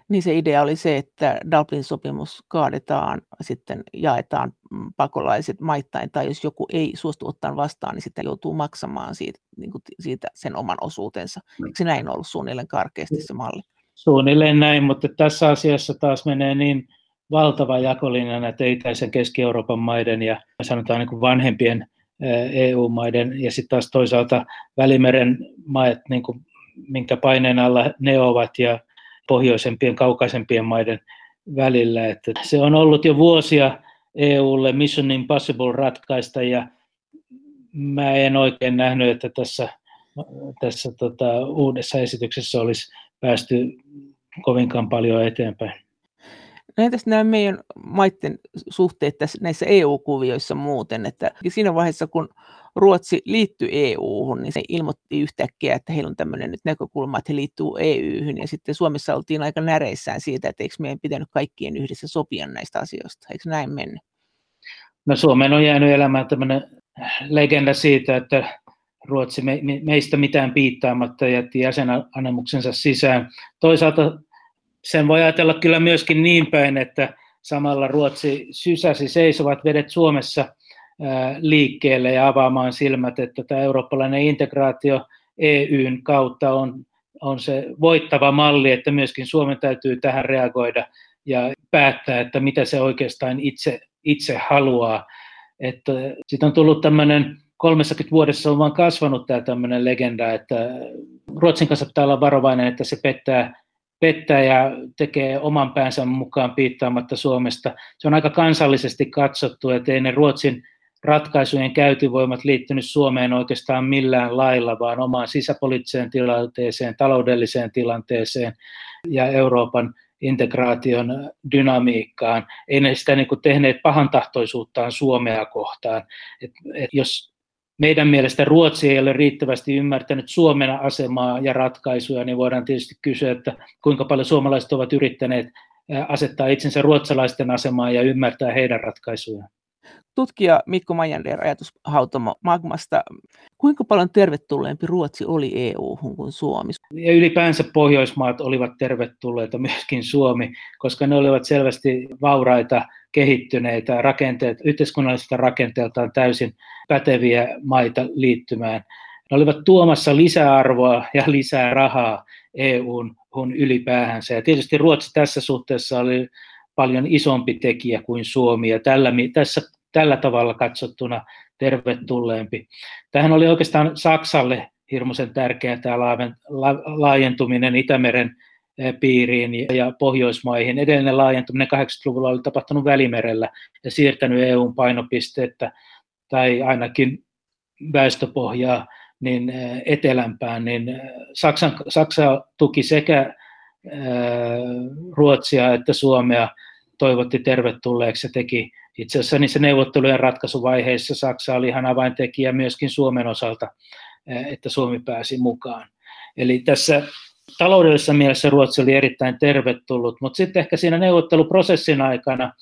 Niin se idea oli se, että Dublin-sopimus kaadetaan, sitten jaetaan pakolaiset maittain, tai jos joku ei suostu ottaa vastaan, niin sitten joutuu maksamaan siitä, niin kuin siitä sen oman osuutensa. Eikö se näin ollut suunnilleen karkeasti se malli? Suunnilleen näin, mutta tässä asiassa taas menee niin valtava jakolinja näitä itäisen Keski-Euroopan maiden ja sanotaan niin kuin vanhempien EU-maiden ja sitten taas toisaalta Välimeren maat, niin kuin, minkä paineen alla ne ovat ja pohjoisempien, kaukaisempien maiden välillä. Että se on ollut jo vuosia EUlle Mission Impossible ratkaista ja mä en oikein nähnyt, että tässä, tässä tota, uudessa esityksessä olisi päästy kovinkaan paljon eteenpäin. Entäs nämä meidän maiden suhteet tässä, näissä EU-kuvioissa muuten, että siinä vaiheessa kun Ruotsi liittyi EU-hun, niin se ilmoitti yhtäkkiä, että heillä on tämmöinen nyt näkökulma, että he liittyy EU-hun, ja sitten Suomessa oltiin aika näreissään siitä, että eikö meidän pitänyt kaikkien yhdessä sopia näistä asioista, eikö näin mennyt? No Suomeen on jäänyt elämään tämmöinen legenda siitä, että Ruotsi me, meistä mitään piittaamatta jätti jäsenanemuksensa sisään. Toisaalta sen voi ajatella kyllä myöskin niin päin, että samalla Ruotsi sysäsi seisovat vedet Suomessa liikkeelle ja avaamaan silmät, että tämä eurooppalainen integraatio EUn kautta on on se voittava malli, että myöskin Suomen täytyy tähän reagoida ja päättää, että mitä se oikeastaan itse, itse haluaa. Että siitä on tullut tämmöinen 30 vuodessa on vaan kasvanut tämä tämmöinen legenda, että Ruotsin kanssa pitää olla varovainen, että se pettää, pettää ja tekee oman päänsä mukaan piittaamatta Suomesta. Se on aika kansallisesti katsottu, että ei ne Ruotsin ratkaisujen käytyvoimat liittynyt Suomeen oikeastaan millään lailla, vaan omaan sisäpoliittiseen tilanteeseen, taloudelliseen tilanteeseen ja Euroopan integraation dynamiikkaan. Ei ne sitä niin kuin tehneet pahantahtoisuuttaan Suomea kohtaan. Et, et jos meidän mielestä Ruotsi ei ole riittävästi ymmärtänyt Suomen asemaa ja ratkaisuja, niin voidaan tietysti kysyä, että kuinka paljon suomalaiset ovat yrittäneet asettaa itsensä ruotsalaisten asemaan ja ymmärtää heidän ratkaisujaan tutkija Mikko Majander ajatushautomo Magmasta. Kuinka paljon tervetulleempi Ruotsi oli EU-hun kuin Suomi? Ja ylipäänsä Pohjoismaat olivat tervetulleita, myöskin Suomi, koska ne olivat selvästi vauraita, kehittyneitä, rakenteet, yhteiskunnallisista rakenteeltaan täysin päteviä maita liittymään. Ne olivat tuomassa lisäarvoa ja lisää rahaa EUn ylipäähänsä. Ja tietysti Ruotsi tässä suhteessa oli paljon isompi tekijä kuin Suomi, ja tällä, tässä tällä tavalla katsottuna tervetulleempi. Tähän oli oikeastaan Saksalle hirmuisen tärkeää tämä laajentuminen Itämeren eh, piiriin ja Pohjoismaihin. Edellinen laajentuminen 80-luvulla oli tapahtunut Välimerellä ja siirtänyt EUn painopistettä tai ainakin väestöpohjaa niin eh, etelämpään, niin eh, Saksan, Saksa tuki sekä Ruotsia että Suomea toivotti tervetulleeksi ja teki itse asiassa niissä neuvottelujen ratkaisuvaiheissa Saksa oli ihan avaintekijä myöskin Suomen osalta, eh, että Suomi pääsi mukaan. Eli tässä taloudellisessa mielessä Ruotsi oli erittäin tervetullut, mutta sitten ehkä siinä neuvotteluprosessin aikana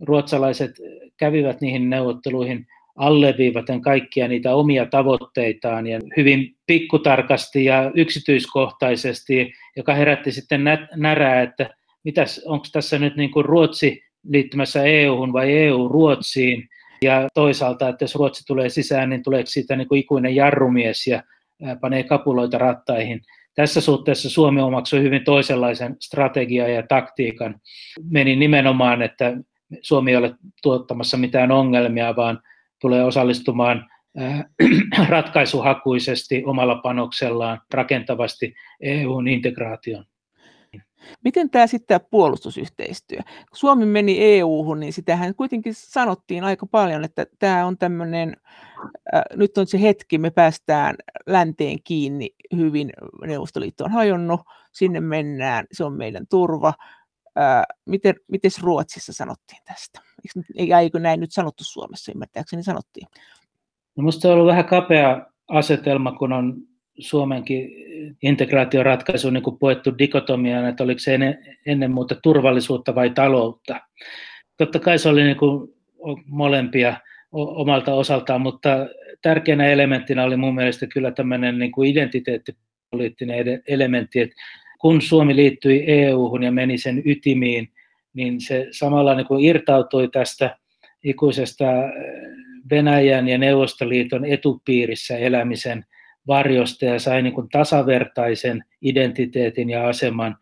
ruotsalaiset kävivät niihin neuvotteluihin alleviivaten kaikkia niitä omia tavoitteitaan ja hyvin pikkutarkasti ja yksityiskohtaisesti, joka herätti sitten närää, että mitäs, onko tässä nyt niin kuin Ruotsi liittymässä EU-hun vai EU Ruotsiin. Ja toisaalta, että jos Ruotsi tulee sisään, niin tuleeko siitä niin kuin ikuinen jarrumies ja panee kapuloita rattaihin. Tässä suhteessa Suomi omaksui hyvin toisenlaisen strategian ja taktiikan. Meni nimenomaan, että Suomi ei ole tuottamassa mitään ongelmia, vaan tulee osallistumaan ratkaisuhakuisesti omalla panoksellaan rakentavasti EUn integraation. Miten tämä sitten tämä puolustusyhteistyö? Kun Suomi meni EU-hun, niin sitähän kuitenkin sanottiin aika paljon, että tämä on tämmöinen, äh, nyt on se hetki, me päästään länteen kiinni hyvin, Neuvostoliitto on hajonnut, sinne mennään, se on meidän turva. Äh, miten, miten Ruotsissa sanottiin tästä? Eikö näin nyt sanottu Suomessa, ymmärtääkseni sanottiin? No minusta on ollut vähän kapea asetelma, kun on Suomenkin integraatioratkaisu niin kuin puettu dikotomiaan, että oliko se ennen, ennen muuta turvallisuutta vai taloutta. Totta kai se oli niin kuin molempia omalta osaltaan, mutta tärkeänä elementtinä oli mun mielestä kyllä tämmöinen niin kuin identiteettipoliittinen elementti, että kun Suomi liittyi EU-hun ja meni sen ytimiin, niin se samalla niin kuin irtautui tästä ikuisesta Venäjän ja Neuvostoliiton etupiirissä elämisen varjosta ja sai niin kuin tasavertaisen identiteetin ja aseman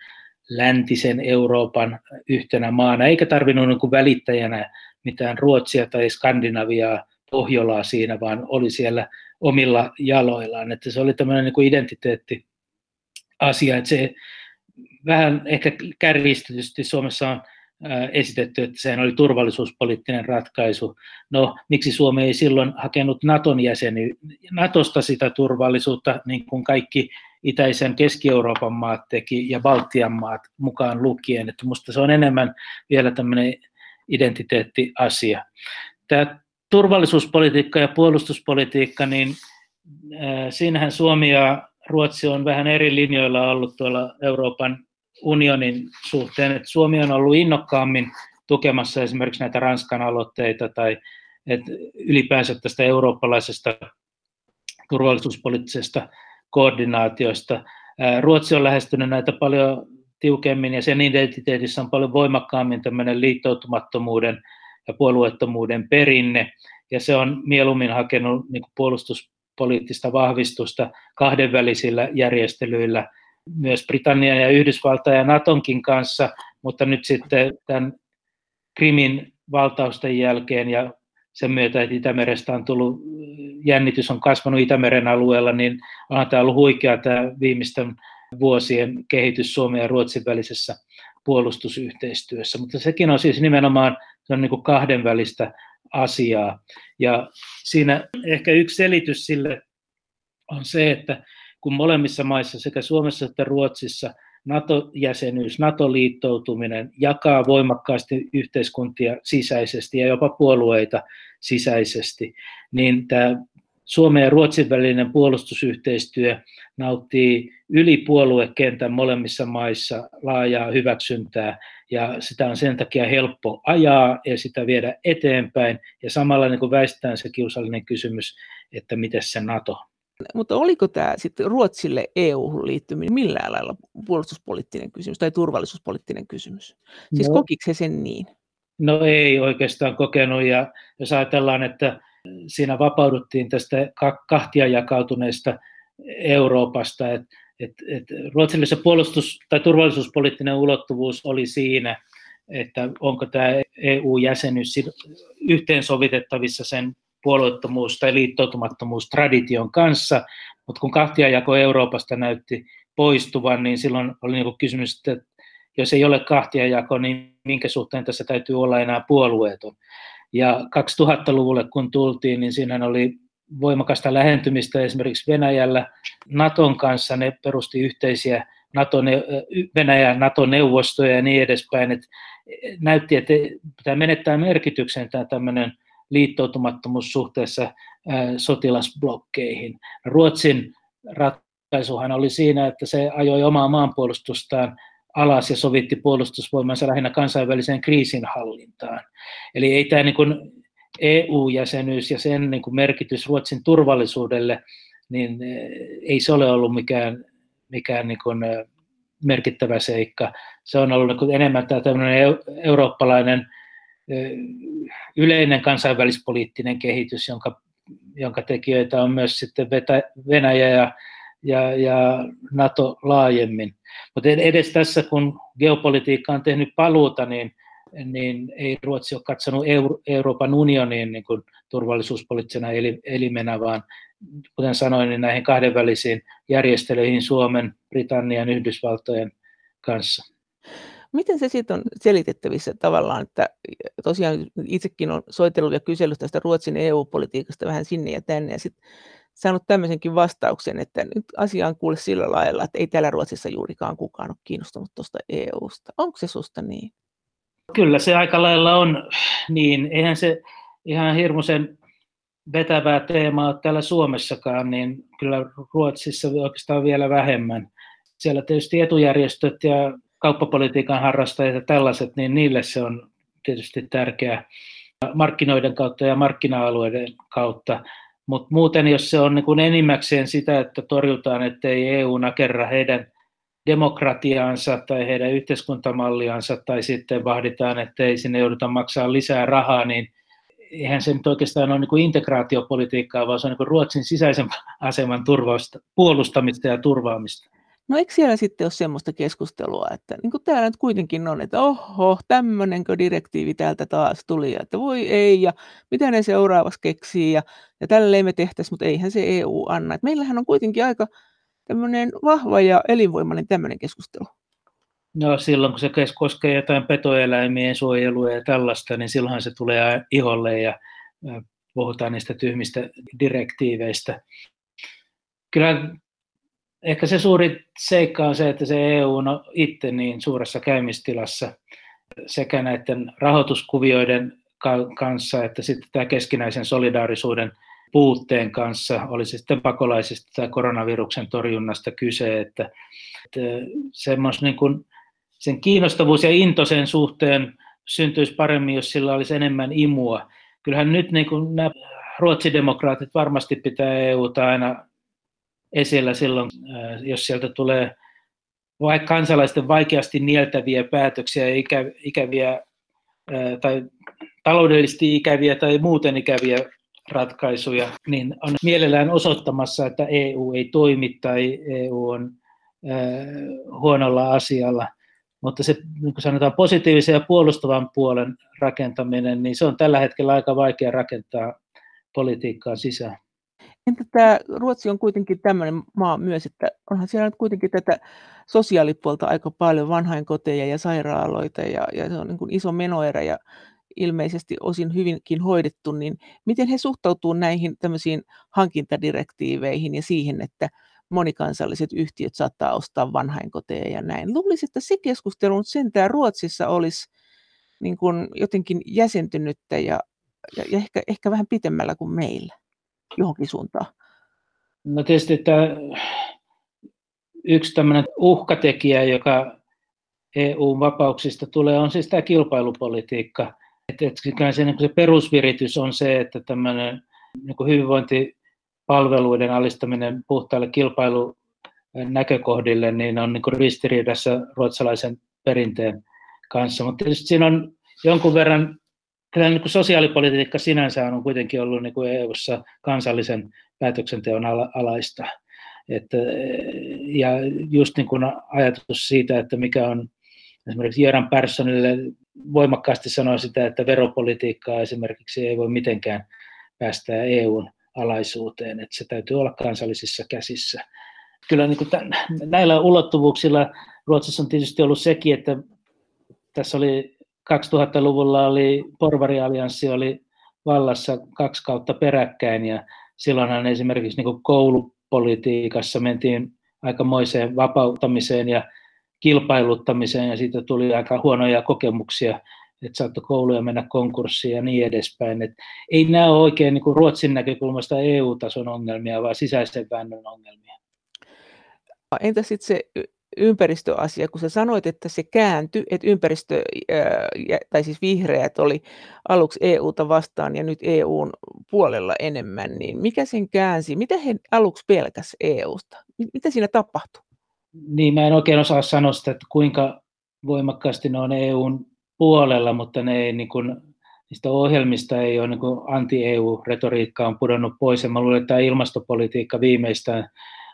läntisen Euroopan yhtenä maana, eikä tarvinnut niin kuin välittäjänä mitään Ruotsia tai Skandinaviaa, Pohjolaa siinä, vaan oli siellä omilla jaloillaan. Että se oli tämmöinen niin kuin identiteetti asia, että se vähän ehkä kärjistetysti Suomessa on esitetty, että sehän oli turvallisuuspoliittinen ratkaisu. No, miksi Suomi ei silloin hakenut Naton jäseny, Natosta sitä turvallisuutta, niin kuin kaikki itäisen Keski-Euroopan maat teki ja Baltian maat mukaan lukien. Että minusta se on enemmän vielä tämmöinen identiteettiasia. Tämä turvallisuuspolitiikka ja puolustuspolitiikka, niin siinähän Suomi ja Ruotsi on vähän eri linjoilla ollut tuolla Euroopan unionin suhteen, että Suomi on ollut innokkaammin tukemassa esimerkiksi näitä Ranskan aloitteita tai että ylipäänsä tästä eurooppalaisesta turvallisuuspoliittisesta koordinaatiosta. Ruotsi on lähestynyt näitä paljon tiukemmin ja sen identiteetissä on paljon voimakkaammin tämmöinen liittoutumattomuuden ja puolueettomuuden perinne, ja se on mieluummin hakenut niin puolustuspoliittista vahvistusta kahdenvälisillä järjestelyillä myös Britannian ja Yhdysvaltain ja Natonkin kanssa, mutta nyt sitten tämän Krimin valtausten jälkeen ja sen myötä, että Itämerestä on tullut, jännitys on kasvanut Itämeren alueella, niin onhan tämä ollut huikea tämä viimeisten vuosien kehitys Suomen ja Ruotsin välisessä puolustusyhteistyössä, mutta sekin on siis nimenomaan se on niin kuin kahdenvälistä asiaa. Ja siinä ehkä yksi selitys sille on se, että kun molemmissa maissa, sekä Suomessa että Ruotsissa, NATO-jäsenyys, NATO-liittoutuminen jakaa voimakkaasti yhteiskuntia sisäisesti ja jopa puolueita sisäisesti, niin tämä Suomen ja Ruotsin välinen puolustusyhteistyö nauttii yli puoluekentän molemmissa maissa laajaa hyväksyntää ja sitä on sen takia helppo ajaa ja sitä viedä eteenpäin. Ja samalla niin kuin väistetään se kiusallinen kysymys, että miten se NATO mutta oliko tämä sitten Ruotsille EU-liittyminen millään lailla puolustuspoliittinen kysymys tai turvallisuuspoliittinen kysymys? Siis no. kokiko se sen niin? No ei oikeastaan kokenut ja jos ajatellaan, että siinä vapauduttiin tästä kahtia jakautuneesta Euroopasta, että et, et Ruotsille se puolustus- tai turvallisuuspoliittinen ulottuvuus oli siinä, että onko tämä EU-jäsenyys yhteensovitettavissa sen puolueettomuus- tai liittoutumattomuus tradition kanssa, mutta kun kahtiajako Euroopasta näytti poistuvan, niin silloin oli niin kysymys, että jos ei ole kahtiajako, niin minkä suhteen tässä täytyy olla enää puolueeton. Ja 2000-luvulle kun tultiin, niin siinä oli voimakasta lähentymistä esimerkiksi Venäjällä Naton kanssa, ne perusti yhteisiä NATO, Venäjän NATO-neuvostoja ja niin edespäin, että näytti, että tämä menettää merkityksen tämä tämmöinen liittoutumattomuus suhteessa sotilasblokkeihin. Ruotsin ratkaisuhan oli siinä, että se ajoi omaa maanpuolustustaan alas ja sovitti puolustusvoimansa lähinnä kansainväliseen kriisinhallintaan. Eli ei tämä niin EU-jäsenyys ja sen niin kuin merkitys Ruotsin turvallisuudelle, niin ei se ole ollut mikään, mikään niin kuin merkittävä seikka. Se on ollut niin enemmän tämä eurooppalainen yleinen kansainvälispoliittinen kehitys, jonka, jonka tekijöitä on myös sitten Venäjä ja, ja, ja NATO laajemmin. Mutta edes tässä, kun geopolitiikka on tehnyt paluuta, niin, niin ei Ruotsi ole katsonut Euro, Euroopan unioniin niin kuin turvallisuuspoliittisena elimenä, vaan kuten sanoin, niin näihin kahdenvälisiin järjestelyihin Suomen, Britannian, Yhdysvaltojen kanssa. Miten se sitten on selitettävissä tavallaan, että tosiaan itsekin on soitellut ja kysellyt tästä Ruotsin EU-politiikasta vähän sinne ja tänne ja sitten saanut tämmöisenkin vastauksen, että nyt asia on kuule sillä lailla, että ei täällä Ruotsissa juurikaan kukaan ole kiinnostunut tuosta EUsta. Onko se susta niin? Kyllä se aika lailla on niin. Eihän se ihan hirmuisen vetävää teemaa ole täällä Suomessakaan, niin kyllä Ruotsissa oikeastaan vielä vähemmän. Siellä tietysti etujärjestöt ja kauppapolitiikan harrastajat ja tällaiset, niin niille se on tietysti tärkeää markkinoiden kautta ja markkina-alueiden kautta. Mutta muuten, jos se on niin kuin enimmäkseen sitä, että torjutaan, ettei EU nakerra heidän demokratiaansa tai heidän yhteiskuntamalliansa, tai sitten vahditaan, ettei sinne jouduta maksaa lisää rahaa, niin eihän se nyt oikeastaan ole niin kuin integraatiopolitiikkaa, vaan se on niin kuin Ruotsin sisäisen aseman turvausta, puolustamista ja turvaamista. No eikö siellä sitten ole semmoista keskustelua, että niin kuin täällä nyt kuitenkin on, että oho, tämmöinenkö direktiivi täältä taas tuli, että voi ei, ja mitä ne seuraavaksi keksii, ja, ja tälleen me tehtäisiin, mutta eihän se EU anna. Et meillähän on kuitenkin aika tämmöinen vahva ja elinvoimainen tämmöinen keskustelu. No silloin kun se koskee jotain petoeläimien suojelua ja tällaista, niin silloinhan se tulee iholle ja puhutaan niistä tyhmistä direktiiveistä. Kyllä ehkä se suuri seikka on se, että se EU on itse niin suuressa käymistilassa sekä näiden rahoituskuvioiden kanssa että sitten tämä keskinäisen solidaarisuuden puutteen kanssa, oli se sitten pakolaisista tai koronaviruksen torjunnasta kyse, että, että niin kuin sen kiinnostavuus ja into sen suhteen syntyisi paremmin, jos sillä olisi enemmän imua. Kyllähän nyt niin kuin nämä ruotsidemokraatit varmasti pitää EUta aina esillä silloin, äh, jos sieltä tulee vaikka kansalaisten vaikeasti nieltäviä päätöksiä ikä, ikäviä äh, tai taloudellisesti ikäviä tai muuten ikäviä ratkaisuja, niin on mielellään osoittamassa, että EU ei toimi tai EU on huonolla asialla. Mutta se, niin kuin sanotaan, positiivisen ja puolustavan puolen rakentaminen, niin se on tällä hetkellä aika vaikea rakentaa politiikkaan sisään. Entä tämä Ruotsi on kuitenkin tämmöinen maa myös, että onhan siellä nyt kuitenkin tätä sosiaalipuolta aika paljon, vanhainkoteja ja sairaaloita ja, ja se on niin kuin iso menoerä ja ilmeisesti osin hyvinkin hoidettu, niin miten he suhtautuu näihin tämmöisiin hankintadirektiiveihin ja siihen, että monikansalliset yhtiöt saattaa ostaa vanhainkoteja ja näin. Luulisin, että se keskustelu nyt sentään Ruotsissa olisi niin kuin jotenkin jäsentynyttä ja, ja, ja ehkä, ehkä vähän pitemmällä kuin meillä johonkin suuntaan. No tietysti tämä yksi tämmöinen uhkatekijä, joka EU-vapauksista tulee, on siis tämä kilpailupolitiikka. Että et, se, niin se perusviritys on se, että tämmöinen niin hyvinvointipalveluiden alistaminen puhtaalle kilpailunäkökohdille niin on niin ristiriidassa ruotsalaisen perinteen kanssa. Mutta tietysti siinä on jonkun verran, kyllä niin sosiaalipolitiikka sinänsä on kuitenkin ollut niin EU-ssa kansallisen päätöksenteon alaista. Että, ja just niin kuin ajatus siitä, että mikä on esimerkiksi Jöran Perssonille voimakkaasti sanoi sitä, että veropolitiikkaa esimerkiksi ei voi mitenkään päästää EUn alaisuuteen, että se täytyy olla kansallisissa käsissä. Kyllä niin kuin tämän, näillä ulottuvuuksilla Ruotsissa on tietysti ollut sekin, että tässä oli 2000-luvulla oli porvariallianssi oli vallassa kaksi kautta peräkkäin ja silloinhan esimerkiksi niin koulupolitiikassa mentiin aikamoiseen vapauttamiseen ja kilpailuttamiseen ja siitä tuli aika huonoja kokemuksia, että saattoi kouluja mennä konkurssiin ja niin edespäin. Et ei nämä ole oikein niin Ruotsin näkökulmasta EU-tason ongelmia, vaan sisäisen väännön ongelmia. Entä sitten se ympäristöasia, kun sä sanoit, että se kääntyi, että ympäristö, tai siis vihreät oli aluksi EUta vastaan ja nyt EUn puolella enemmän, niin mikä sen käänsi? Mitä he aluksi pelkäs EUsta? Mitä siinä tapahtui? Niin, mä en oikein osaa sanoa sitä, että kuinka voimakkaasti ne on EUn puolella, mutta ne ei, niin kuin, niistä ohjelmista ei ole niin anti-EU-retoriikka on pudonnut pois. Ja mä luulen, että tämä ilmastopolitiikka viimeistään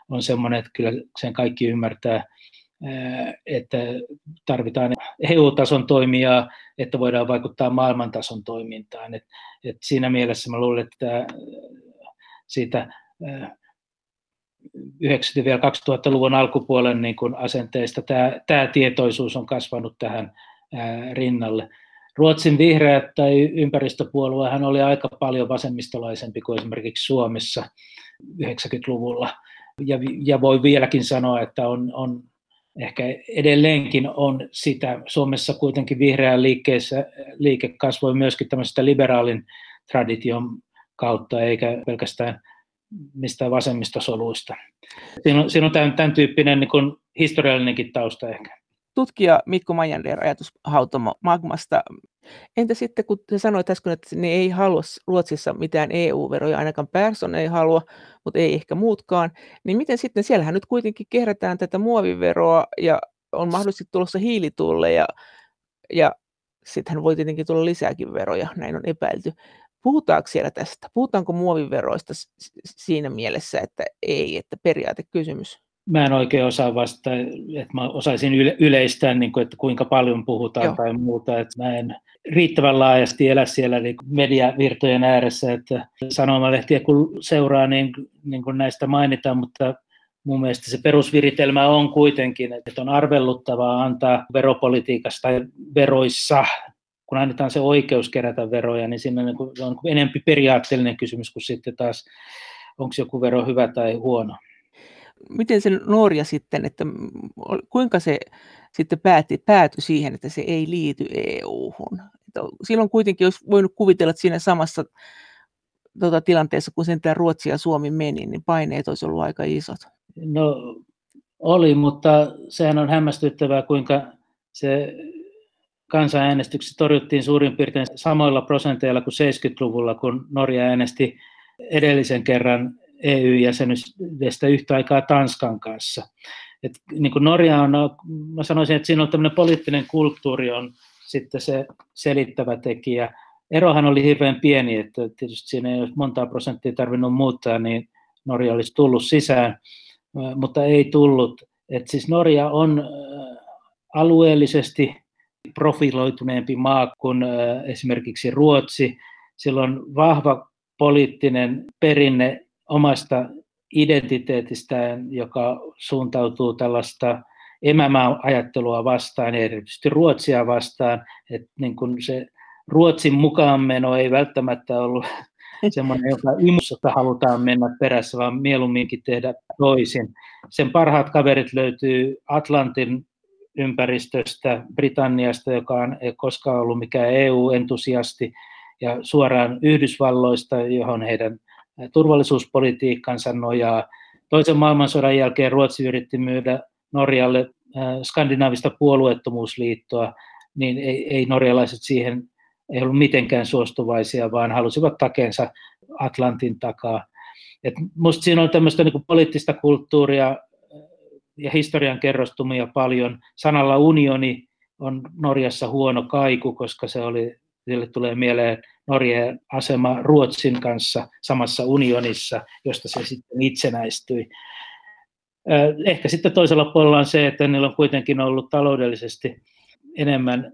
on sellainen, että kyllä sen kaikki ymmärtää, että tarvitaan EU-tason toimijaa, että voidaan vaikuttaa maailmantason toimintaan. Et, et siinä mielessä mä luulen, että siitä 90-2000-luvun alkupuolen niin kuin asenteista tämä, tämä tietoisuus on kasvanut tähän rinnalle. Ruotsin vihreät tai ympäristöpuoluehan oli aika paljon vasemmistolaisempi kuin esimerkiksi Suomessa 90-luvulla. Ja, ja voi vieläkin sanoa, että on, on ehkä edelleenkin on sitä. Suomessa kuitenkin vihreän liikkeessä, liike kasvoi myöskin tämmöisestä liberaalin tradition kautta, eikä pelkästään mistään vasemmistosoluista. Siinä on, siinä on tämän, tämän tyyppinen niin kuin historiallinenkin tausta ehkä. Tutkija Mikko Majander ajatus Hautomo Magmasta. Entä sitten, kun te sanoit äsken, että ne ei halua Ruotsissa mitään EU-veroja, ainakaan Persson ei halua, mutta ei ehkä muutkaan, niin miten sitten, siellähän nyt kuitenkin kehrätään tätä muoviveroa ja on mahdollisesti tulossa hiilitulleja ja sittenhän voi tietenkin tulla lisääkin veroja, näin on epäilty. Puhutaanko siellä tästä? Puhutaanko muoviveroista siinä mielessä, että ei, että periaatekysymys? Mä en oikein osaa vastata, että mä osaisin yle- yleistää, niin kuin, että kuinka paljon puhutaan Joo. tai muuta. Että mä en riittävän laajasti elä siellä niin mediavirtojen ääressä, että sanomalehtiä kun seuraa, niin, niin kuin näistä mainitaan, mutta mun mielestä se perusviritelmä on kuitenkin, että on arvelluttavaa antaa veropolitiikassa tai veroissa kun annetaan se oikeus kerätä veroja, niin siinä on enempi periaatteellinen kysymys kuin sitten taas, onko joku vero hyvä tai huono. Miten se Norja sitten, että kuinka se sitten päätti, päätyi siihen, että se ei liity EU-hun? Silloin kuitenkin olisi voinut kuvitella, että siinä samassa tota, tilanteessa, kun sentään Ruotsi ja Suomi meni, niin paineet olisi ollut aika isot. No oli, mutta sehän on hämmästyttävää, kuinka se kansanäänestyksessä torjuttiin suurin piirtein samoilla prosenteilla kuin 70-luvulla, kun Norja äänesti edellisen kerran EU-jäsenyydestä yhtä aikaa Tanskan kanssa. Et niin kuin Norja on, mä sanoisin, että siinä on tämmöinen poliittinen kulttuuri on sitten se selittävä tekijä. Erohan oli hirveän pieni, että tietysti siinä ei olisi montaa prosenttia tarvinnut muuttaa, niin Norja olisi tullut sisään, mutta ei tullut. Et siis Norja on alueellisesti profiloituneempi maa kuin esimerkiksi Ruotsi. Sillä on vahva poliittinen perinne omasta identiteetistään, joka suuntautuu tällaista emämaa-ajattelua vastaan, erityisesti Ruotsia vastaan. Että niin kun se Ruotsin mukaanmeno ei välttämättä ollut semmoinen, joka imussa halutaan mennä perässä, vaan mieluumminkin tehdä toisin. Sen parhaat kaverit löytyy Atlantin ympäristöstä, Britanniasta, joka on koskaan ollut mikään EU-entusiasti, ja suoraan Yhdysvalloista, johon heidän turvallisuuspolitiikkansa nojaa. Toisen maailmansodan jälkeen Ruotsi yritti myydä Norjalle skandinaavista puolueettomuusliittoa, niin ei, ei norjalaiset siihen ei ollut mitenkään suostuvaisia, vaan halusivat takeensa Atlantin takaa. Et musta siinä on tämmöistä niin poliittista kulttuuria ja historian kerrostumia paljon. Sanalla unioni on Norjassa huono kaiku, koska se oli, sille tulee mieleen Norjan asema Ruotsin kanssa samassa unionissa, josta se sitten itsenäistyi. Ehkä sitten toisella puolella on se, että niillä on kuitenkin ollut taloudellisesti enemmän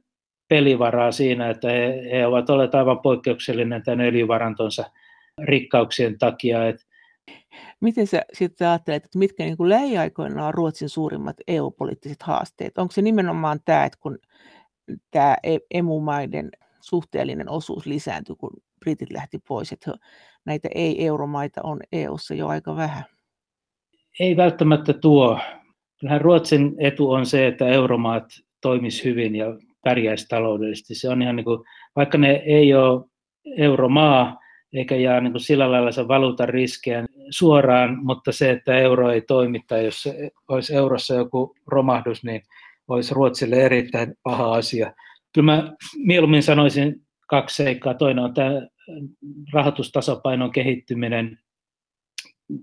pelivaraa siinä, että he, he ovat olleet aivan poikkeuksellinen tämän öljyvarantonsa rikkauksien takia. Miten sä sitten ajattelet, että mitkä niin kuin lähiaikoina on Ruotsin suurimmat EU-poliittiset haasteet? Onko se nimenomaan tämä, että kun tämä e-, emumaiden suhteellinen osuus lisääntyi, kun britit lähti pois, että näitä ei-euromaita on EUssa jo aika vähän? Ei välttämättä tuo. Kyllähän Ruotsin etu on se, että euromaat toimisi hyvin ja pärjäisi taloudellisesti. Se on ihan niin kuin, vaikka ne ei ole euromaa, eikä jää niin kuin sillä lailla se valuutan riskejä suoraan, mutta se, että euro ei toimi tai jos olisi eurossa joku romahdus, niin olisi Ruotsille erittäin paha asia. Kyllä mä mieluummin sanoisin kaksi seikkaa. Toinen on tämä rahoitustasapainon kehittyminen,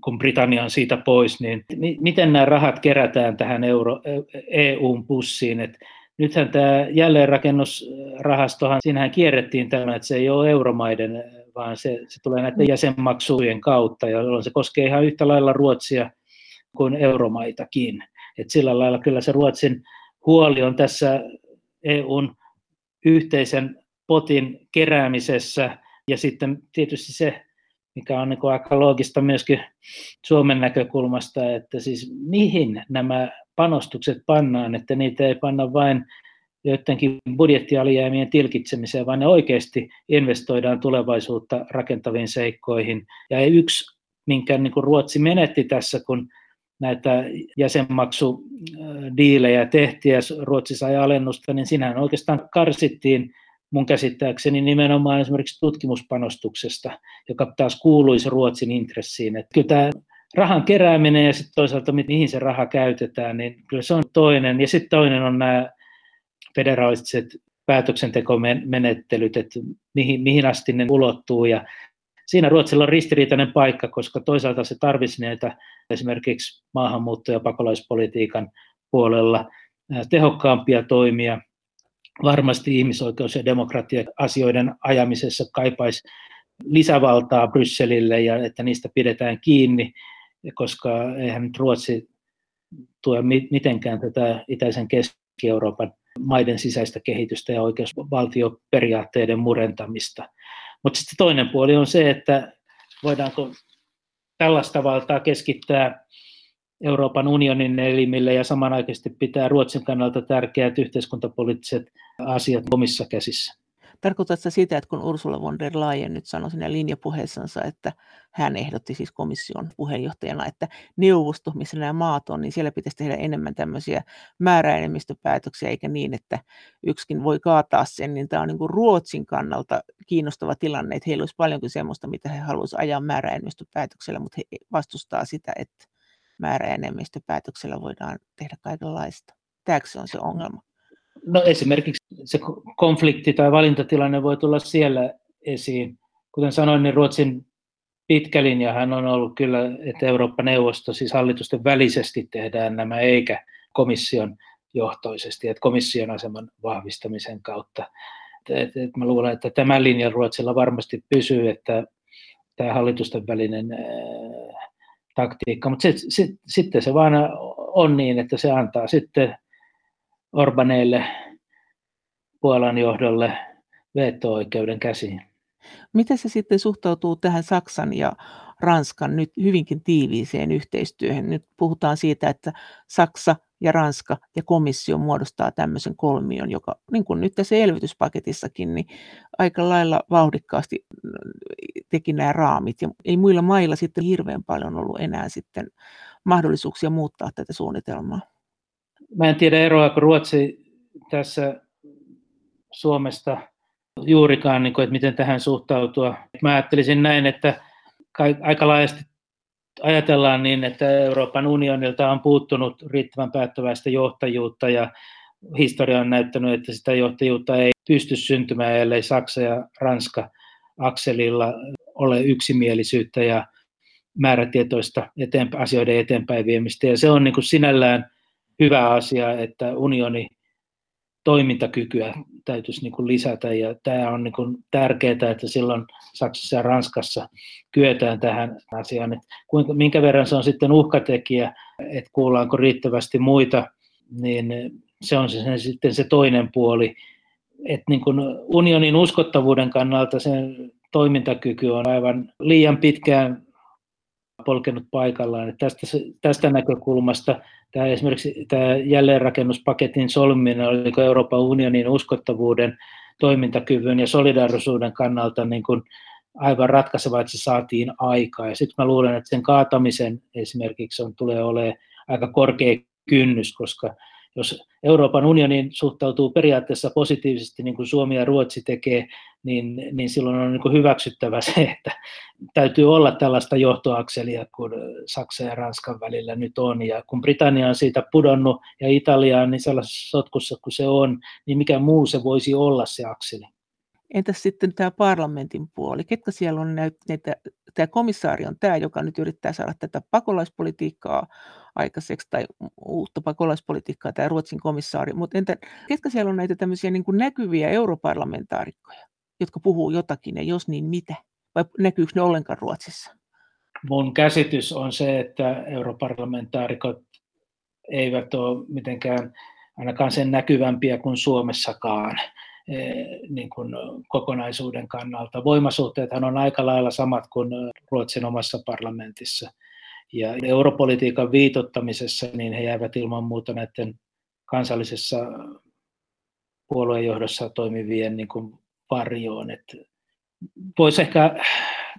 kun Britannia on siitä pois, niin miten nämä rahat kerätään tähän euro, EUn pussiin. Et nythän tämä jälleenrakennusrahastohan, siinähän kierrettiin tämä, että se ei ole euromaiden, vaan se, se tulee näiden jäsenmaksujen kautta, jolloin se koskee ihan yhtä lailla Ruotsia kuin euromaitakin. Et sillä lailla kyllä se Ruotsin huoli on tässä EUn yhteisen potin keräämisessä ja sitten tietysti se, mikä on niin aika loogista myöskin Suomen näkökulmasta, että siis mihin nämä panostukset pannaan, että niitä ei panna vain joidenkin budjettialijäämien tilkitsemiseen, vaan ne oikeasti investoidaan tulevaisuutta rakentaviin seikkoihin. Ja yksi, minkä niin kuin Ruotsi menetti tässä, kun näitä jäsenmaksudiilejä tehtiin ja Ruotsi sai alennusta, niin sinähän oikeastaan karsittiin mun käsittääkseni nimenomaan esimerkiksi tutkimuspanostuksesta, joka taas kuuluisi Ruotsin intressiin. Että kyllä tämä rahan kerääminen ja sitten toisaalta mihin se raha käytetään, niin kyllä se on toinen. Ja sitten toinen on nämä federaaliset päätöksentekomenettelyt, että mihin, mihin asti ne ulottuu. Ja siinä Ruotsilla on ristiriitainen paikka, koska toisaalta se tarvisi näitä esimerkiksi maahanmuutto- ja pakolaispolitiikan puolella tehokkaampia toimia. Varmasti ihmisoikeus- ja demokratia-asioiden ajamisessa kaipaisi lisävaltaa Brysselille ja että niistä pidetään kiinni, koska eihän nyt Ruotsi tue mitenkään tätä itäisen Keski-Euroopan maiden sisäistä kehitystä ja oikeusvaltioperiaatteiden murentamista. Mutta sitten toinen puoli on se, että voidaanko tällaista valtaa keskittää Euroopan unionin elimille ja samanaikaisesti pitää Ruotsin kannalta tärkeät yhteiskuntapoliittiset asiat omissa käsissä. Tarkoitatko sitä, että kun Ursula von der Leyen nyt sanoi siinä linjapuheessansa, että hän ehdotti siis komission puheenjohtajana, että neuvosto, missä nämä maat on, niin siellä pitäisi tehdä enemmän tämmöisiä määräenemmistöpäätöksiä, eikä niin, että yksikin voi kaataa sen, niin tämä on niin kuin Ruotsin kannalta kiinnostava tilanne, että heillä olisi paljonkin semmoista, mitä he haluaisivat ajaa määräenemmistöpäätöksellä, mutta he vastustaa sitä, että määräenemmistöpäätöksellä voidaan tehdä kaikenlaista. Tämäkö se on se ongelma? No esimerkiksi se konflikti tai valintatilanne voi tulla siellä esiin. Kuten sanoin, niin Ruotsin pitkä linjahan on ollut kyllä, että Eurooppa-neuvosto, siis hallitusten välisesti tehdään nämä, eikä komission johtoisesti, että komission aseman vahvistamisen kautta. Et, et mä luulen, että tämä linja Ruotsilla varmasti pysyy, että tämä hallitusten välinen äh, taktiikka, mutta sitten se vaan on niin, että se antaa sitten Orbaneille, Puolan johdolle veto-oikeuden käsiin. Miten se sitten suhtautuu tähän Saksan ja Ranskan nyt hyvinkin tiiviiseen yhteistyöhön? Nyt puhutaan siitä, että Saksa ja Ranska ja komissio muodostaa tämmöisen kolmion, joka niin kuin nyt tässä elvytyspaketissakin, niin aika lailla vauhdikkaasti teki nämä raamit. Ja ei muilla mailla sitten hirveän paljon ollut enää sitten mahdollisuuksia muuttaa tätä suunnitelmaa. Mä en tiedä eroaako Ruotsi tässä Suomesta juurikaan, niin kuin, että miten tähän suhtautua. Mä ajattelisin näin, että aika laajasti ajatellaan niin, että Euroopan unionilta on puuttunut riittävän päättäväistä johtajuutta ja historia on näyttänyt, että sitä johtajuutta ei pysty syntymään, ellei Saksa ja Ranska akselilla ole yksimielisyyttä ja määrätietoista eteenpä, asioiden eteenpäin viemistä. Ja se on niin kuin sinällään hyvä asia, että unioni toimintakykyä täytyisi niin kuin lisätä ja tämä on niin kuin tärkeää, että silloin Saksassa ja Ranskassa kyetään tähän asiaan. Että kuinka, minkä verran se on sitten uhkatekijä, että kuullaanko riittävästi muita, niin se on se, sitten se toinen puoli. Että niin kuin unionin uskottavuuden kannalta sen toimintakyky on aivan liian pitkään polkenut paikallaan. Että tästä, tästä näkökulmasta tämä esimerkiksi tämä jälleenrakennuspaketin solmiminen oli Euroopan unionin uskottavuuden, toimintakyvyn ja solidaarisuuden kannalta niin kuin aivan ratkaiseva, että se saatiin aikaa. Ja sitten mä luulen, että sen kaatamisen esimerkiksi on, tulee olemaan aika korkea kynnys, koska jos Euroopan unioniin suhtautuu periaatteessa positiivisesti, niin kuin Suomi ja Ruotsi tekee, niin, niin silloin on niin hyväksyttävä se, että täytyy olla tällaista johtoakselia kuin Saksa ja Ranskan välillä nyt on. Ja kun Britannia on siitä pudonnut ja Italia on niin sellaisessa sotkussa kuin se on, niin mikä muu se voisi olla se akseli? Entäs sitten tämä parlamentin puoli? Ketkä siellä on näitä, tämä komissaari on tämä, joka nyt yrittää saada tätä pakolaispolitiikkaa aikaiseksi tai uutta pakolaispolitiikkaa, tämä Ruotsin komissaari, mutta entä ketkä siellä on näitä tämmöisiä niin kuin näkyviä europarlamentaarikkoja, jotka puhuu jotakin ja jos niin mitä? Vai näkyykö ne ollenkaan Ruotsissa? Mun käsitys on se, että europarlamentaarikot eivät ole mitenkään ainakaan sen näkyvämpiä kuin Suomessakaan niin kuin kokonaisuuden kannalta. Voimasuhteethan on aika lailla samat kuin Ruotsin omassa parlamentissa. Ja europolitiikan viitottamisessa niin he jäävät ilman muuta näiden kansallisessa puoluejohdossa toimivien niin kuin varjoon. voisi ehkä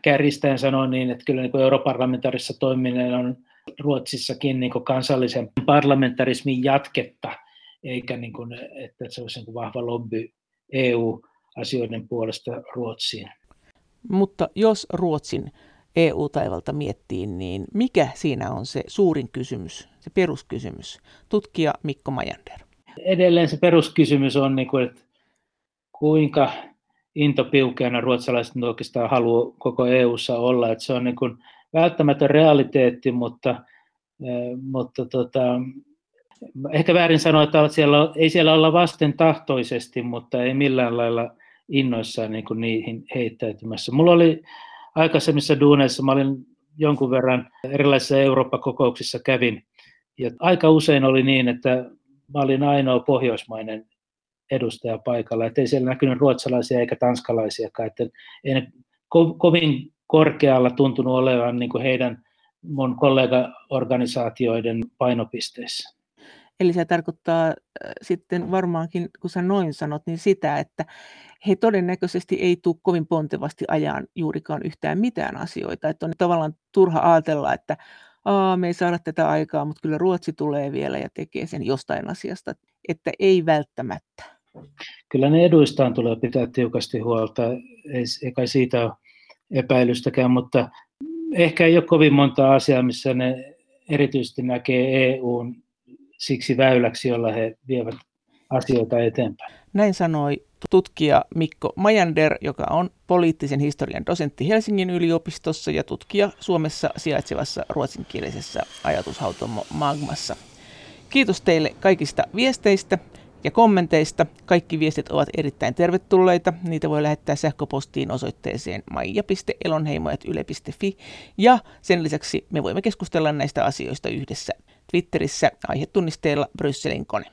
kärjistäen sanoa niin, että kyllä niin europarlamentaarissa toiminen on Ruotsissakin niin kuin kansallisen parlamentarismin jatketta, eikä niin kuin, että se olisi niin kuin vahva lobby EU-asioiden puolesta Ruotsiin. Mutta jos Ruotsin EU-taivalta miettii, niin mikä siinä on se suurin kysymys, se peruskysymys? Tutkija Mikko Majander. Edelleen se peruskysymys on, niin kuin, että kuinka intopiukeana ruotsalaiset oikeastaan haluaa koko EU:ssa olla. Että se on niin kuin välttämätön realiteetti, mutta, eh, mutta tota, ehkä väärin sanoa, että siellä, ei siellä olla vasten tahtoisesti, mutta ei millään lailla innoissaan niin kuin niihin heittäytymässä. Mulla oli aikaisemmissa duuneissa mä olin jonkun verran erilaisissa Eurooppa-kokouksissa kävin. Ja aika usein oli niin, että mä olin ainoa pohjoismainen edustaja paikalla. Että ei siellä näkynyt ruotsalaisia eikä tanskalaisiakaan. Että ei ne ko- kovin korkealla tuntunut olevan niin kuin heidän mun kollegaorganisaatioiden painopisteissä. Eli se tarkoittaa äh, sitten varmaankin, kun sä noin sanot, niin sitä, että he todennäköisesti ei tule kovin pontevasti ajan juurikaan yhtään mitään asioita. Että on tavallaan turha ajatella, että Aa, me ei saada tätä aikaa, mutta kyllä Ruotsi tulee vielä ja tekee sen jostain asiasta, että ei välttämättä. Kyllä ne eduistaan tulee pitää tiukasti huolta, ei, ei kai siitä ole epäilystäkään, mutta ehkä ei ole kovin monta asiaa, missä ne erityisesti näkee EUn siksi väyläksi, jolla he vievät asioita eteenpäin. Näin sanoi tutkija Mikko Majander, joka on poliittisen historian dosentti Helsingin yliopistossa ja tutkija Suomessa sijaitsevassa ruotsinkielisessä ajatushautomo Magmassa. Kiitos teille kaikista viesteistä ja kommenteista. Kaikki viestit ovat erittäin tervetulleita. Niitä voi lähettää sähköpostiin osoitteeseen maija.elonheimo.yle.fi ja sen lisäksi me voimme keskustella näistä asioista yhdessä Twitterissä aihetunnisteella Brysselin kone.